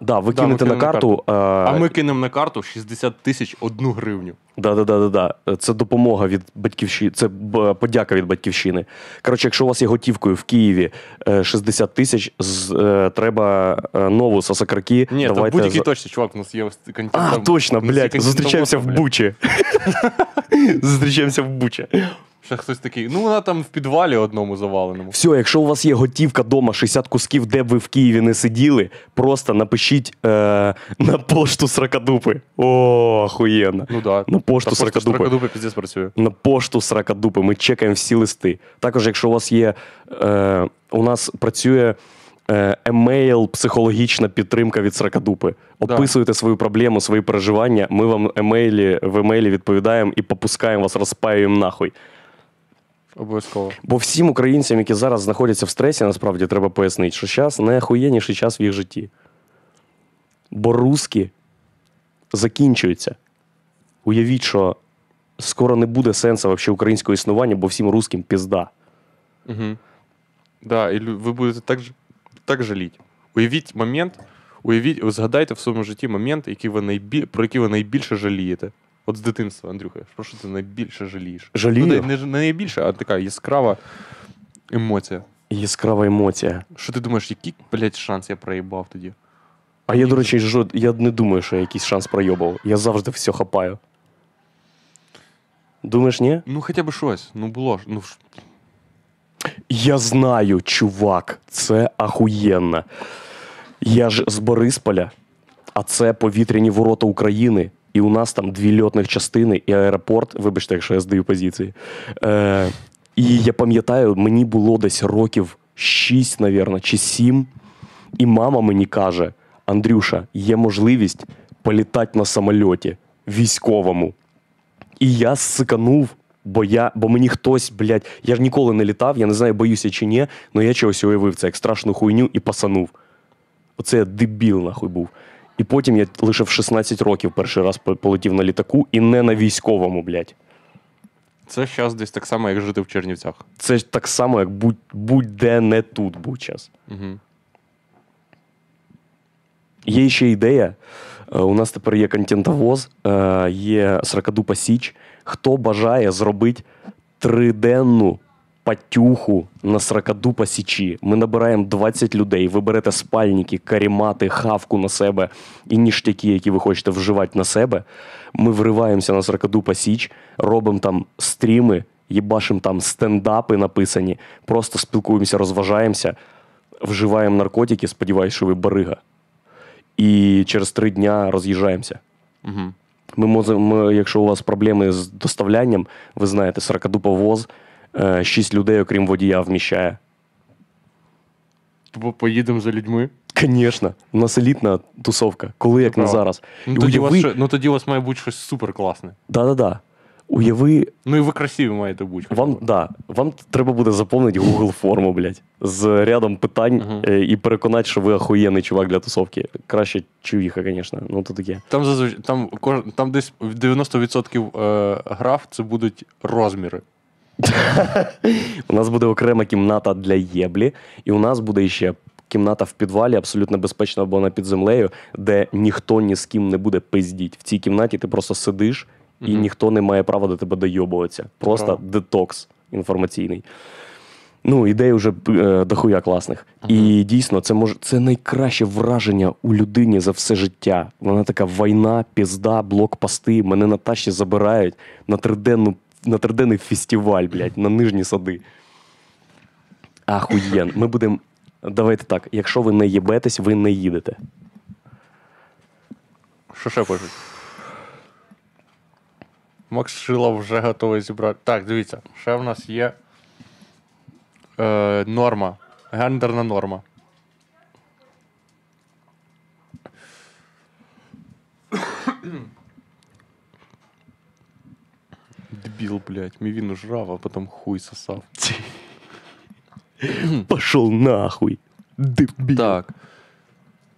да, ви Да, ми кинете на кинемо на карту. е, А ми кинемо на карту 60 тисяч одну гривню. Да, да, да, да, да. Це допомога від батьківщини. Це б- подяка від батьківщини. Коротше, якщо у вас є готівкою в Києві е, 60 тисяч, з- е, треба е, нову сосакарки. Ні, в давайте будь-якій за- точці, чувак, у нас є ось контент. А, там- точно, у нас є блядь, контент зустрічаємося в. Бучі. Зустрічаємося в Бучі. Ще хтось такий, ну вона там в підвалі одному заваленому. Все, якщо у вас є готівка дома 60 кусків, де б ви в Києві не сиділи, просто напишіть е, на пошту Сракадупи. О, охуєнно. Ну да. На пошту Та Сракадупи. Сракадупи піздець працює. на пошту Сракадупи. Ми чекаємо всі листи. Також, якщо у вас є, е, у нас працює е, емейл, психологічна підтримка від Сракадупи. Да. Свою проблему, свої переживання. Ми вам емейлі, в емейлі відповідаємо і попускаємо вас, розпаюємо нахуй. Обов'язково. Бо всім українцям, які зараз знаходяться в стресі, насправді треба пояснити, що зараз найохуєнніший час в їх житті. Бо русські закінчуються. Уявіть, що скоро не буде сенсу вообще українського існування, бо всім русським пізда. Угу. Да, і ви будете так, так жаліти. Уявіть момент, уявіть, згадайте в своєму житті момент, який ви найбіль... про який ви найбільше жалієте. От з дитинства, Андрюха, про що ти найбільше жалієш? Жалію? Ну, не, не, найбільше, а така яскрава емоція. Яскрава емоція. Що ти думаєш, який, блядь, шанс я проїбав тоді? А я, до речі, жод... я не думаю, що я якийсь шанс пройобав. Я завжди все хапаю. Думаєш, ні? Ну, хоча б щось. Ну, було ж. Ну, ж- Я знаю, чувак, це ахуєнно. Я ж з Борисполя, а це повітряні ворота України. І у нас там дві льотних частини і аеропорт. Вибачте, якщо я здаю позиції. Е, і я пам'ятаю, мені було десь років 6, навірно, чи 7. І мама мені каже: Андрюша, є можливість політати на самольоті військовому. І я сиканув, бо я, бо мені хтось, блядь, я ж ніколи не літав, я не знаю, боюся чи ні, але я чогось уявив це як страшну хуйню і пасанув. Оце я дебіл, нахуй був. І потім я лише в 16 років перший раз полетів на літаку і не на військовому, блядь. це зараз десь так само, як жити в Чернівцях. Це так само, як будь, будь-де не тут будь час. Угу. Є ще ідея. Е, У нас тепер є контентовоз, е, є Сракадупа Січ. Хто бажає зробити триденну патюху на Сракадупа Січі? Ми набираємо 20 людей. Ви берете спальники, карімати, хавку на себе і ніштяки, які ви хочете вживати на себе. Ми вриваємося на Сракадупа Січ, робимо там стріми, їбашимо там стендапи написані, просто спілкуємося, розважаємося, вживаємо наркотики. Сподіваюсь, що ви барига і через три дня роз'їжджаємося. Угу. Ми можемо, якщо у вас проблеми з доставлянням, ви знаєте, 40 воз, 6 людей, окрім водія, вміщає. Тобто поїдемо за людьми. Звісно, у нас елітна тусовка, коли як не зараз. Ну І тоді, у вас, ну тоді у вас має бути щось супер класне. да-да-да. Уяви, Ну і ви красиві маєте бути. вам, да, вам треба буде заповнити Google форму, блядь, з рядом питань Мгм. е, і переконати, що ви охуєнний чувак для тусовки. Краще чувіха, звісно. Ну то таке. Там зазвичай там, там десь 90% е, граф це будуть розміри. У нас буде окрема кімната для єблі, і у нас буде ще кімната в підвалі, абсолютно безпечна або на під землею, де ніхто ні з ким не буде пиздіть. В цій кімнаті ти просто сидиш, і Мгм. ніхто не має права до тебе дойобуватися. Просто Правда. детокс інформаційний. Ну, ідей вже е, дохуя класних. І дійсно, це може це найкраще враження у людині за все життя. Вона така війна, пізда, блокпости. Мене на тачці забирають на триденну, на триденний фестиваль, блядь, на нижні сади. Ахуєн. Ми будемо. Давайте так. Якщо ви не їбетесь, ви не їдете. Що ще кажуть? Макс Шилов вже готовий зібрати. Так, дивіться, ще в нас є е, норма. Гендерна норма. Дебіл, блядь, мівіну жрав, а потім хуй сосав. Пошел нахуй. Дебіл. Так.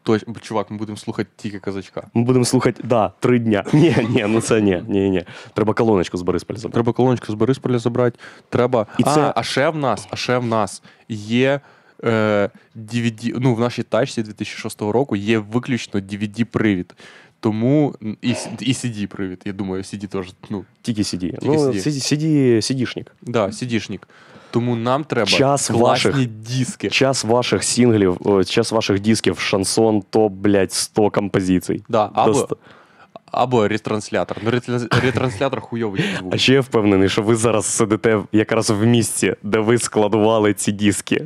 Точ... бо, Чувак, ми будемо слухати тільки казачка. Ми будемо слухати, да, три дня. Ні, ні, ну це ні, ні, ні. Треба колоночку з Борисполя забрати. Треба колоночку з Борисполя забрати. Треба. І а, це- а ще в нас, а ще в нас є е, DVD, ну, в нашій тачці 2006 року є виключно DVD-привід. Тому і, і CD-привід. Я думаю, CD теж, ну, Тільки CD. Тільки ну, CD. CD, CD-шник. да, CD-шник. Тому нам треба Час класні ваших- диски. Час ваших синглів, о, час ваших дисків, шансон, топ, блядь, 100 композицій. Да, або, Доста- або ретранслятор. Ну, ретранслятор хуйовий звук. А ще я впевнений, що ви зараз сидите якраз в місці, де ви складували ці диски.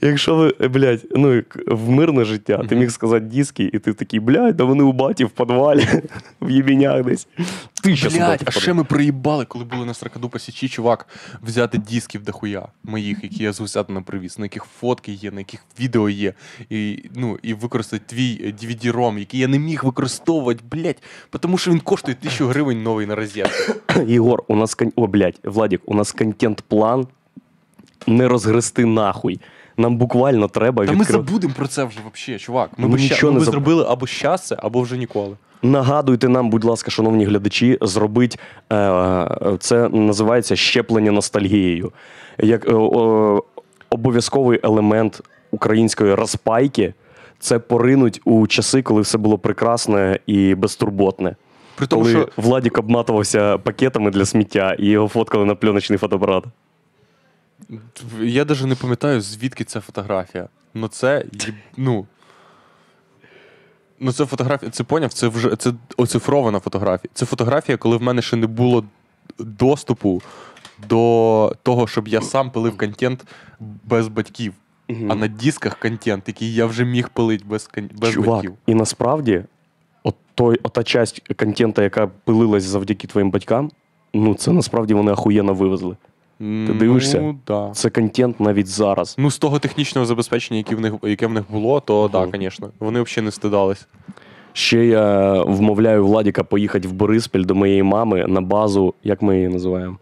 Якщо ви, е, блядь, ну в мирне життя, ти міг сказати диски, і ти такий, блядь, да вони у баті в підвалі, в єбінях десь. Ти у а ще ми приїбали, коли були на Сракаду по Січі, чувак, взяти дисків дохуя моїх, які я з Гусятина привіз, на яких фотки є, на яких відео є, і, ну, і використати твій е, DVD-ROM, який я не міг використовувати, блять, тому що він коштує тисячу гривень новий на розетку. Єгор, у нас кон... О, блядь, Владік, у нас контент-план не розгрести нахуй. Нам буквально треба Та ми забудемо про це вже взагалі, чувак. Ми, Ми б ща- ми не заб- зробили або щас це, або вже ніколи. Нагадуйте нам, будь ласка, шановні глядачі, зробить е, це називається щеплення ностальгією. Як е, о, обов'язковий елемент української розпайки це поринуть у часи, коли все було прекрасне і безтурботне. При тому, коли що Владік обматувався пакетами для сміття і його фоткали на пленочний фотоапарат. Я навіть не пам'ятаю, звідки ця фотографія. Ну це, ну. Ну, це фотографія, це поняв, це вже це оцифрована фотографія. Це фотографія, коли в мене ще не було доступу до того, щоб я сам пилив контент без батьків. А на дисках контент, який я вже міг пилити без, без Чувак, батьків. і насправді, от той, ота часть контента, яка пилилась завдяки твоїм батькам, ну це насправді вони ахуєнно вивезли. Ти дивишся? Ну, да. Це контент навіть зараз. Ну, з того технічного забезпечення, яке в них, яке в них було, то так, да, звісно. Вони взагалі не стидались. Ще я вмовляю Владіка поїхати в Бориспіль до моєї мами на базу, як ми її називаємо?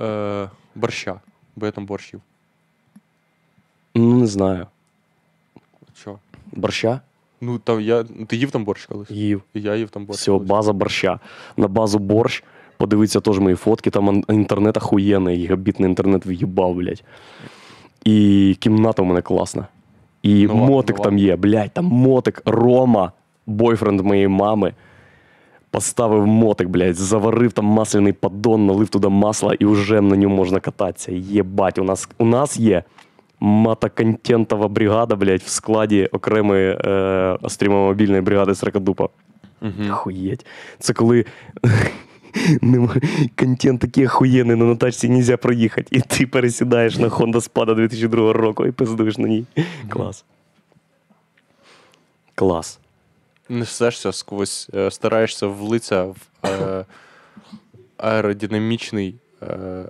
Е, борща. Бо я там борщ їв. Ну, не знаю. Що? Борща? Ну, там я. Ти їв там борщ колись? Їв. І Я їв там борщ. Все, колись. база борща. На базу борщ. Подивиться теж мої фотки, там інтернет охуєнний, гігабітний інтернет в'їбав, блядь. І кімната у мене класна. І Ну мотик ну там є, блядь, там мотик, Рома, бойфренд моєї мами. Поставив мотик, блядь, заварив там масляний поддон, налив туди масла і вже на ньому можна кататися. Єбать, у нас, у нас є мотоконтентова бригада, блядь, в складі окремої е, стрімомобільної бригади Сракадупа. Мгм. Охуєть. Це коли контент такий охуєнний, но на тачці нельзя проїхати. І ти пересідаєш на Honda Spada 2002 року і пиздуєш на ній. Клас. Клас. Несешся сквозь, е, стараєшся влитися в е, аеродинамічний е,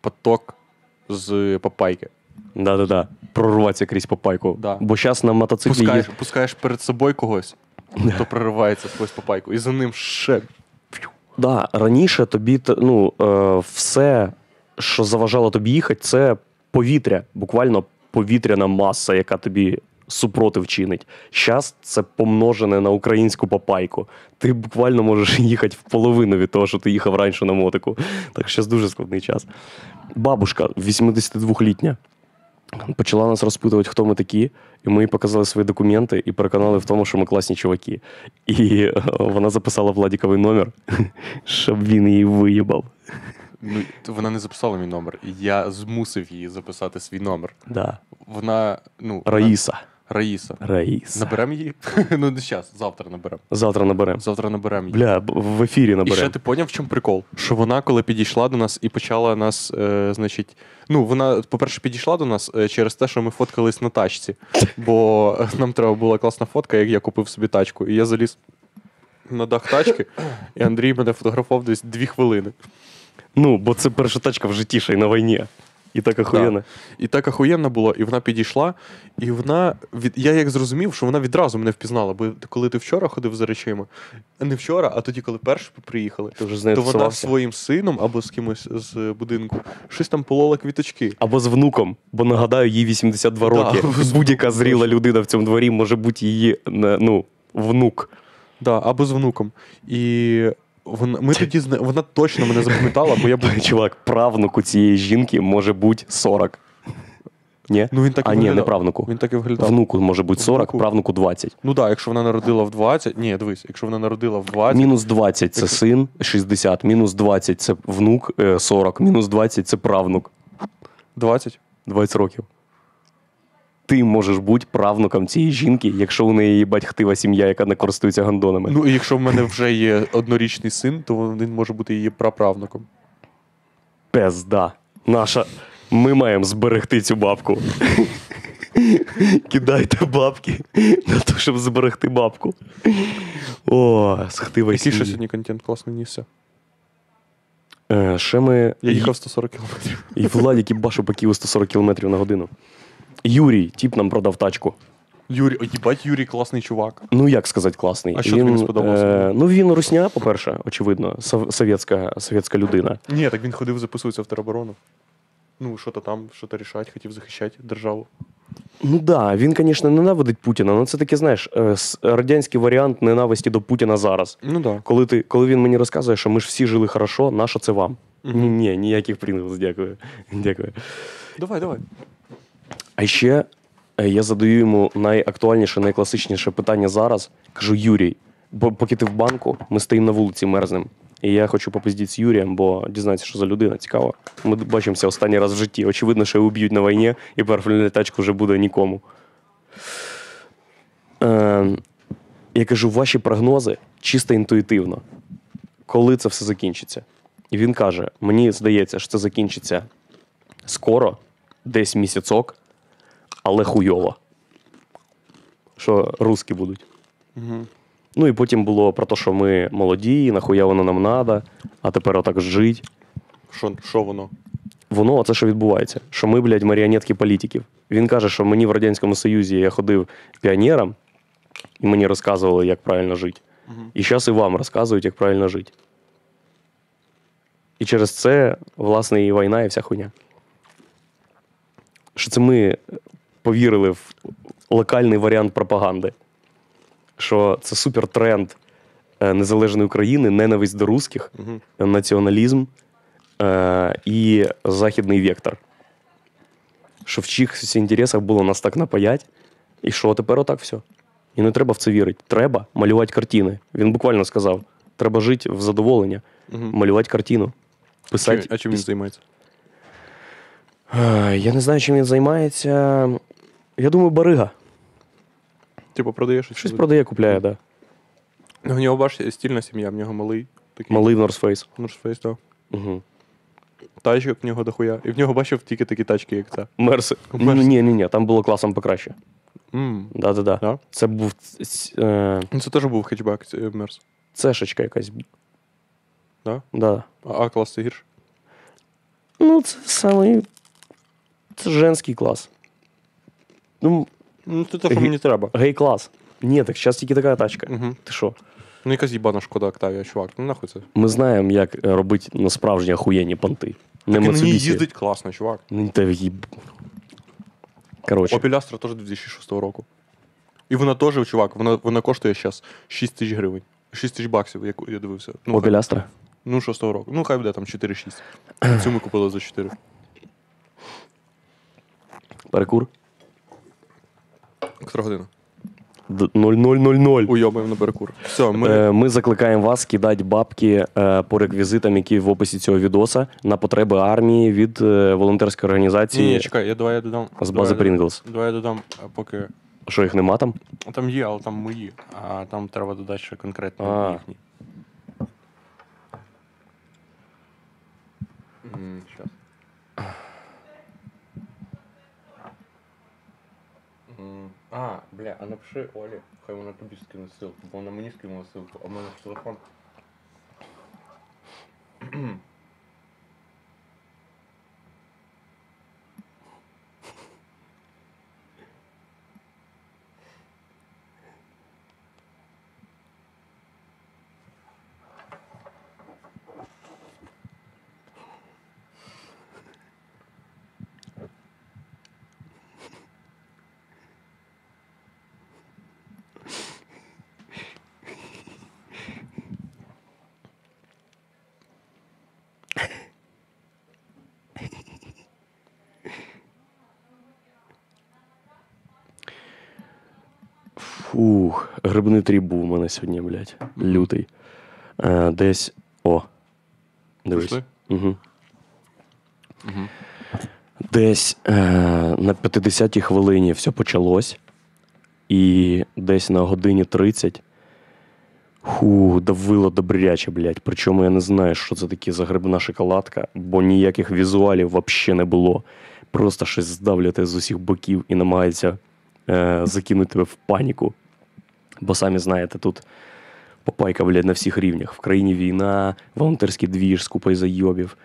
поток з папайки. Да-да-да. Прорватися крізь попайку. Да. Бо зараз на мотоциклі Пускаєш, є... пускаєш перед собою когось, хто проривається сквозь папайку, і за ним ще. Да, раніше тобі ну, е, все, що заважало тобі їхати, це повітря, буквально повітряна маса, яка тобі супротив чинить. Зараз це помножене на українську папайку. Ти буквально можеш їхати в половину від того, що ти їхав раніше на мотику. Так що зараз дуже складний час. Бабушка, 82-літня, почала нас розпитувати, хто ми такі, і ми їй показали свої документи і переконали в тому, що ми класні чуваки. І е, вона записала Владіковий номер, щоб він її виїбав. Ну, вона не записала мій номер. Я змусив її записати свій номер. Да. Вона, ну, вона- Раїса. Раїса. Наберемо її? ну, не зараз, завтра наберемо. Завтра наберемо. Завтра наберемо її. Бля, в ефірі І ще ти поняв, в чому прикол? Що вона, коли підійшла до нас і почала нас, е, значить, ну, вона, по-перше, підійшла до нас е, через те, що ми фоткались на тачці. Бо нам треба була класна фотка, як я купив собі тачку. І я заліз на дах тачки, і Андрій мене фотографував десь дві хвилини. Ну, бо це перша тачка в житті ще й на війні. І так охуєнно. І так охуєнно було, і вона підійшла, і вона від... я як зрозумів, що вона відразу мене впізнала. Бо коли ти вчора ходив за речима, не вчора, а тоді, коли перші приїхали, Ти вже з нею то вона тусувався? своїм сином або з кимось з будинку щось там полола квіточки. Або з внуком, бо нагадаю, їй 82 Да, роки. або з Будь-яка зріла людина в цьому дворі може бути її ну, внук. Да, або з внуком. І вона, ми тоді зна... вона точно мене запам'ятала, бо я був. Чувак, правнуку цієї жінки може бути 40. Ні? Ну він так і а ні, не правнуку. Він так і виглядав. Внуку може бути 40, Внуку. правнуку 20. Ну так, да, якщо вона народила в 20. Ні, дивись, якщо вона народила в 20. Мінус 20 це Якщо- син, 60, мінус 20 це внук, е, 40, мінус 20 це правнук, 20. 20 років. Ти можеш бути правнуком цієї жінки, якщо у неї їбать хтива сім'я, яка не користується гандонами. Ну і якщо в мене вже є однорічний син, то він може бути її праправнуком. Пизда. Наша. Ми маємо зберегти цю бабку. Кидайте бабки на те, щоб зберегти бабку. О, схтива Який ще сьогодні контент класний нісся? Е, Ще ми. Я їхав 140 кілометрів. І Владик їбашу по Києву 140 км на годину. Юрій, тіп нам продав тачку. Юрій, о, їбать, Юрій класний чувак. Ну, як сказати, класний. А що тобі не сподобалося? Е, ну, він русня, по-перше, очевидно, сов- совєтська, совєтська людина. Ні, так він ходив, записувався в тероборону. Ну, що то там, що то рішать, хотів захищати державу. Ну да, він, звісно, ненавидить Путіна, але це таке, знаєш, е, с- радянський варіант ненависті до Путіна зараз. Ну так. Коли, ти, коли він мені розказує, що ми ж всі жили хорошо, нащо це вам? Ні, ні, ніяких Pringles, дякую. дякую. Давай, давай. А ще е, я задаю йому найактуальніше, найкласичніше питання зараз. Кажу: Юрій, бо поки ти в банку, ми стоїмо на вулиці мерзнем. І я хочу попиздіти з Юрієм, бо дізнатися, що за людина цікаво. Ми бачимося останній раз в житті. Очевидно, що його уб'ють на війні, і перфільна тачка вже буде нікому. Е, я кажу, ваші прогнози чисто інтуїтивно. Коли це все закінчиться? І він каже: мені здається, що це закінчиться скоро, десь місяцок, але хуйово. Що русські будуть. Угу. Ну і потім було про те, що ми молоді, нахуя воно нам надо, а тепер отак жить. Що, що воно? Воно, оце що відбувається, що ми, блядь, маріонетки політиків. Він каже, що мені в Радянському Союзі я ходив піонером, і мені розказували, як правильно жити. Мгм. І зараз і вам розказують, як правильно жити. І через це, власне, і війна, і вся хуйня. Що це ми повірили в локальний варіант пропаганди. Що це супертренд е, незалежної України, ненависть до русських, Угу. націоналізм е, і західний вектор. Що в чихось інтересах було нас так напаять, і що тепер отак все. І не треба в це вірити. Треба малювати картини. Він буквально сказав: треба жити в задоволення, Угу. малювати картину. Писати. А чим він займається? Е, Я не знаю, чим він займається. Я думаю, барига. Типу, продає щось? Щось продає, купляє, да. Ну, В нього бач, стільна сім'я, в нього малий. Такий. Малий в North Face. North Face, так. Угу. Тачок в нього дохуя. І в нього бачив тільки такі тачки, як ця. Мерси. Мерс. Ні, ні, ні, там було класом покраще. Мм. Да-да-да. Да? Це був ц- ц- е, Ну, Це теж був хетчбек, Мерс. цешечка якась. Да? Да. А А-клас це гірше? Ну, це самий. Це женський клас. Ну, Ну, це те, що мені треба. гей-клас. Ні, так зараз тільки така тачка. Угу. Ти що? Ну, якась їбана шкода Октавія, чувак. Ну нахуй це. Ми знаємо, як робити на справжні охуєнні понти. Не Так і на ній Mitsubishi. їздить класно, чувак. Ну, та їб... Коротше, Opel Astra теж 2006 року. І вона теж, чувак, вона, вона коштує зараз 6 тисяч гривень. 6 тисяч баксів, як я дивився. Ну, Opel Astra. ну 6 року. Ну, хай буде там 4-6. Цю ми купили за 4. Перекур. Котра година? Д- 0000. Уйобаємо на перекур. Все, ми. Е, Ми закликаємо вас кидати бабки е, по реквізитам, які в описі цього відоса, на потреби армії від е, волонтерської Ні, організації ні, чекай, я давай я додам. з давай бази я додам- Pringles. Давай я додам, а поки. Що їх нема там? Там є, але там мої. А там треба додати ще конкретно А. їхні. Щас. М, А, бля, а напиши Олі, хай вона тобі скине ссылку, бо вона мені скинула ссылку, а в мене ж телефон. Фух, грибний тріп був у мене сьогодні, блядь. Лютий. Е, десь. О. Дивись. Пішли? Угу. Десь е, на 50-й хвилині все почалось. І десь на годині 30 Ху, давило добряче, блядь. Причому я не знаю, що це таке за грибна шоколадка, бо ніяких візуалів взагалі не було. Просто щось здавлюєте з усіх боків і намагається е, закинути тебе в паніку. Бо самі знаєте, тут попайка, блядь, на всіх рівнях. В країні війна, волонтерський двіж з зайобів.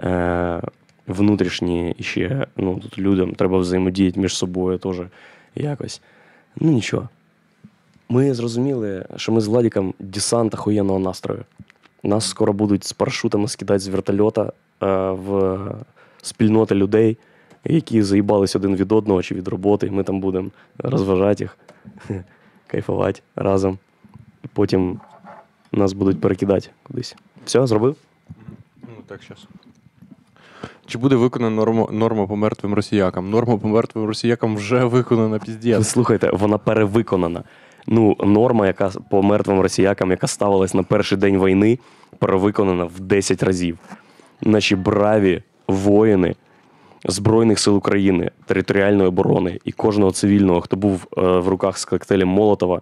Е, внутрішні ще, ну, тут людям треба взаємодіяти між собою теж якось. Ну нічого. Ми зрозуміли, що ми з Владіком десант охуєнного настрою. Нас скоро будуть з парашутами скидати з вертольота е, в спільноти людей, які заїбались один від одного чи від роботи. І ми там будемо розважати їх, кайфувати разом. І потім нас будуть перекидати кудись. Все, зробив? Ну, так, зараз. Чи буде виконана норма, норма по мертвим росіякам? Норма по мертвим росіякам вже виконана Ви піздець. слухайте, вона перевиконана. Ну, норма, яка по мертвим росіякам, яка ставилась на перший день війни, перевиконана в 10 разів. Наші браві воїни Збройних сил України, територіальної оборони і кожного цивільного, хто був е, в руках з коктейлем Молотова,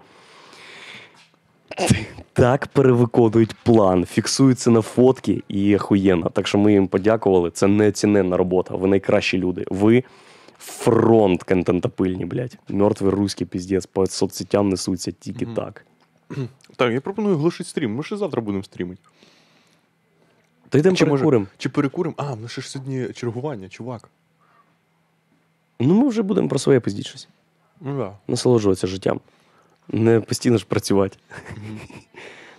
так перевиконують план, фіксуються на фотки і охуєнно. Так що ми їм подякували. Це неоціненна робота. Ви найкращі люди. Ви фронт контентопильні, блядь. Мертвий руський піздець по соцсетям несуться тільки Мгм. так. Так, я пропоную глушити стрім. Ми ще завтра будемо стрімити. То йдемо Чи може- перекуримо. Чи перекуримо? А, в нас ще ж сьогодні чергування, чувак. Ну, ми вже будемо про своє пиздіть щось. Ну да. Насолоджуватися життям. Не постійно ж працювати.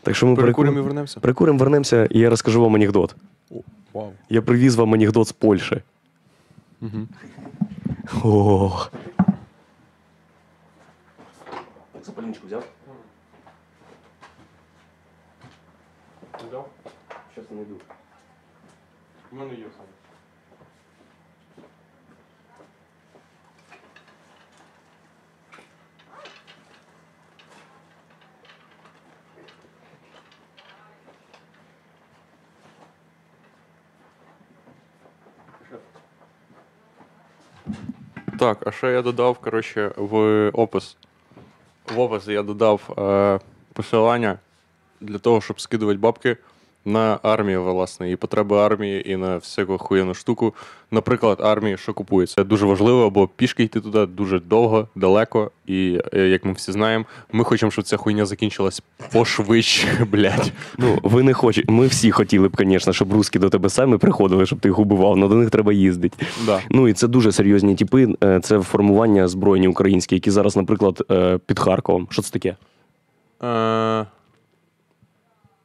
Так що ми Перекуримо і вернемося. Прикуримо, вернемося, і я розкажу вам анекдот. О, вау. Я привіз вам анекдот з Польщі. Угу. Ох. Так, запальничку взяв? Зараз знайду. У мене є сам. Так, а ще я додав, коротше, в опис. В опис я додав е, посилання для того, щоб скидувати бабки на армію, власне, і потреби армії, і на всяку хуєну штуку. Наприклад, армії, що купується. Це дуже важливо, бо пішки йти туди дуже довго, далеко. І е, як ми всі знаємо, ми хочемо, щоб ця хуйня закінчилась пошвидше, блядь. Ну, ви не хочете. Ми всі хотіли б, звісно, щоб русські до тебе самі приходили, щоб ти їх убивав, але до них треба їздити. Да. Ну і це дуже серйозні типи. Е, Це формування збройні українські, які зараз, наприклад, е, під Харковом. Що це таке?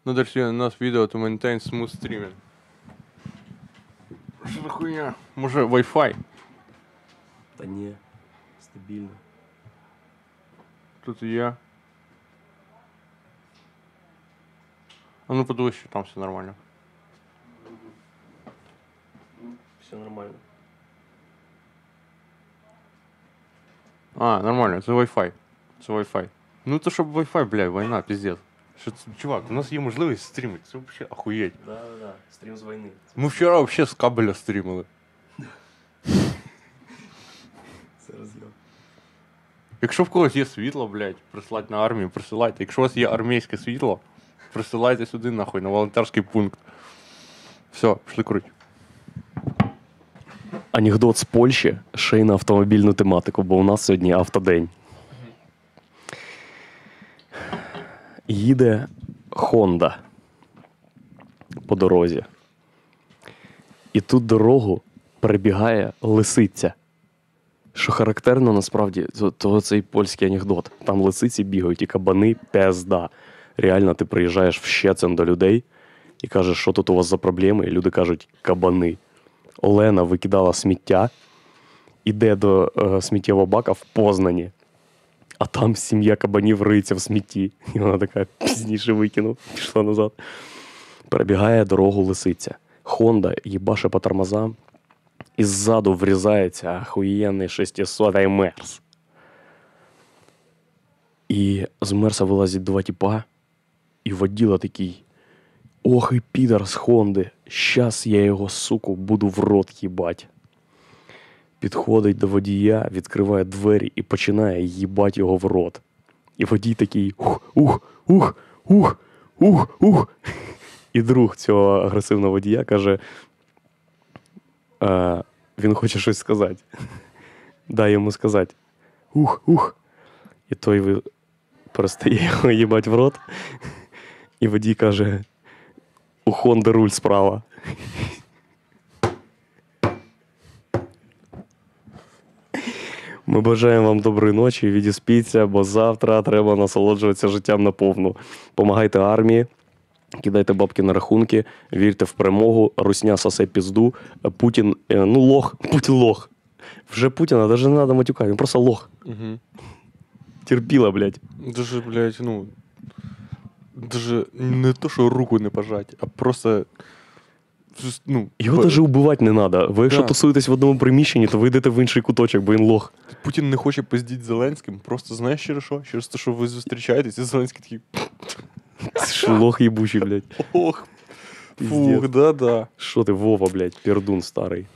Uh, another student not video to maintain smooth streaming. Що за хуйня? Може Wi-Fi? Та ні, стабільно. Тут є. А ну подивись, що там все нормально. Все нормально. А, нормально, це Wi-Fi. Це Wi-Fi. Ну то щоб Wi-Fi, бля, війна, піздець. Що це, чувак, у нас є можливість стрімити. Це взагалі охуєть. Да, да, да. Стрім з війни. Ми вчора взагалі з кабеля стрімили. Це розйом. Якщо в когось є світло, блядь, присилайте на армію, присилайте. Якщо у вас є армійське світло, присилайте сюди нахуй, на волонтерський пункт. Все, пішли курити. Анекдот з Польщі ще й на автомобільну тематику, бо у нас сьогодні автодень. Їде Honda по дорозі. І тут дорогу перебігає лисиця. Що характерно, насправді, то, то цей польський анекдот. Там лисиці бігають і кабани пезда. Реально, ти приїжджаєш в Щецин до людей і кажеш, що тут у вас за проблеми, і люди кажуть кабани. Олена викидала сміття, іде до е, сміттєвого бака в Познані, а там сім'я кабанів риється в смітті. І вона така пізніше викинув, пішла назад. Перебігає дорогу лисиця. Хонда їбаше по тормозам, і ззаду врізається охуєнний 600 Мерс. І з Мерса вилазять два тіпа, і воділа такий. Ох і підар з Хонди. Щас я його, суку, буду в рот їбать. Підходить до водія, відкриває двері і починає їбать його в рот. І водій такий ух, ух, ух, ух, ух, ух. І друг цього агресивного водія каже: е, він хоче щось сказати. Дай йому сказати. Ух, ух. І той перестає його їбать в рот. І водій каже: у Хонди руль справа. Ми бажаємо вам доброї ночі, відіспіться, бо завтра треба насолоджуватися життям наповну. Помагайте армії, кидайте бабки на рахунки, вірте в перемогу, русня сосе пізду. Путін, е, ну лох, Путін лох. Вже Путіна навіть не треба матюкати, він просто лох. Угу. Терпіла, блядь. Даже, блядь, ну. Даже не то, що руку не пожать, а просто. Ну, Його навіть убивати не треба. Ви якщо Да. тусуєтесь в одному приміщенні, то ви йдете в інший куточок, бо він лох. Путін не хоче пиздіть Зеленським, просто знаєш через що? Через те, що ви зустрічаєтесь, і Зеленський такий. Це ж лох їбучий, блядь. Ох, фух, да-да. Що ти, Вова, блядь, пердун старий.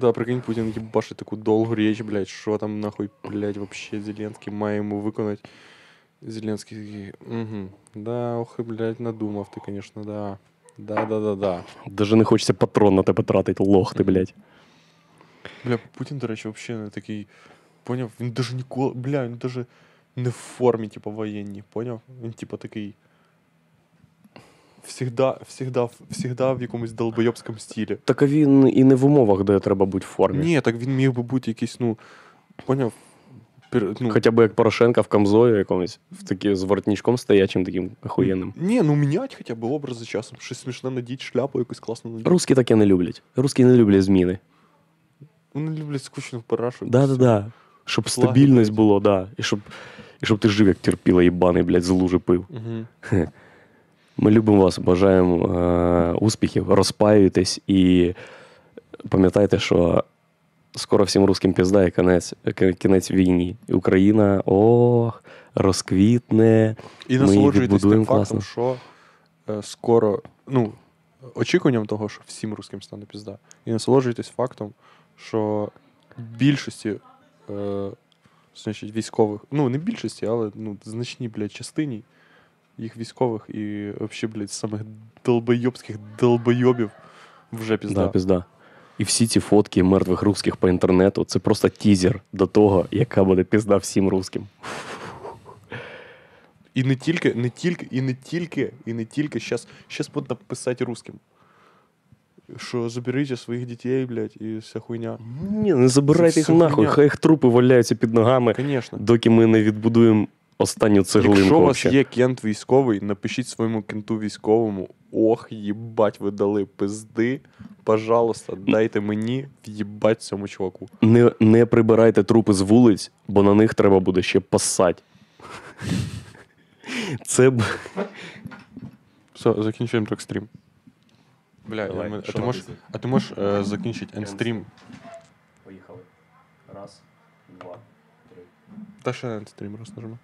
Да, прикинь, Путін їбашить таку довгу річ, блядь, що там нахуй, блядь, вообще Зеленський має йому виконати. Зеленський такий, угу, да, ох, блядь, надумав ти, конечно, да. Да-да-да-да. Даже не хочеться патрон на тебе тратити, лох ти, блядь. Бля, Путін, до речі, вообще не такий, поняв, він даже ніколи, бля, він даже не в формі, типу, воєнній, поняв? Він, типу, такий, всегда, всегда, всегда в якомусь долбойобському стилі. Так а він і не в умовах, де треба бути в формі. Ні, так він міг би бути якийсь, ну, поняв, ну, Хоча б як Порошенка в камзої якомусь, в такі з воротничком стоячим таким охуєнним. Ні, ну мінять хоча б образи часом. Щось смішне надіть, шляпу якусь класно надіть. Русські таке не люблять. Русські не люблять зміни. Вони люблять скучно парашу. Да-да-да. Щоб Флаги, стабільність було, да. І щоб, і щоб ти жив, як терпіла їбаний, блядь, з лужи пив. Угу. Ми любимо вас, бажаємо е, успіхів, розпаюйтесь і пам'ятайте, що скоро всім русським пізда і кінець, кінець війні. Україна ох, розквітне. І насолоджуйтесь тим фактом, що е, скоро, ну, очікуванням того, що всім русським стане пізда. І насолоджуйтесь фактом, що більшості, е, значить, військових, ну, не більшості, але ну, значній, блядь, частині їх військових і взагалі, блядь, самих долбойобських долбойобів вже пізда. Да, пізда. І всі ці фотки мертвих русських по інтернету це просто тізер до того, яка буде пізда всім русським. І не тільки, не тільки, і не тільки, і не тільки. Щас, щас будуть писати русским. Що заберіть своїх дітей, блядь, і вся хуйня. Ні, не забирайте їх нахуй, хай їх трупи валяються під ногами, Звісно. доки ми не відбудуємо останню цеглинку. Якщо у вас є кент військовий, напишіть своєму кенту військовому. Ох, їбать, ви дали пизди. Пожалуйста, дайте мені в'їбать цьому чуваку. Не, не прибирайте трупи з вулиць, бо на них треба буде ще пасать. Це б. Все, закінчуємо так стрім. Бля, Давай, я- а, ти можеш, а ти можеш е, закінчити ендстрім? Поїхали. Раз, два, три. Та ще ендстрім раз нажми.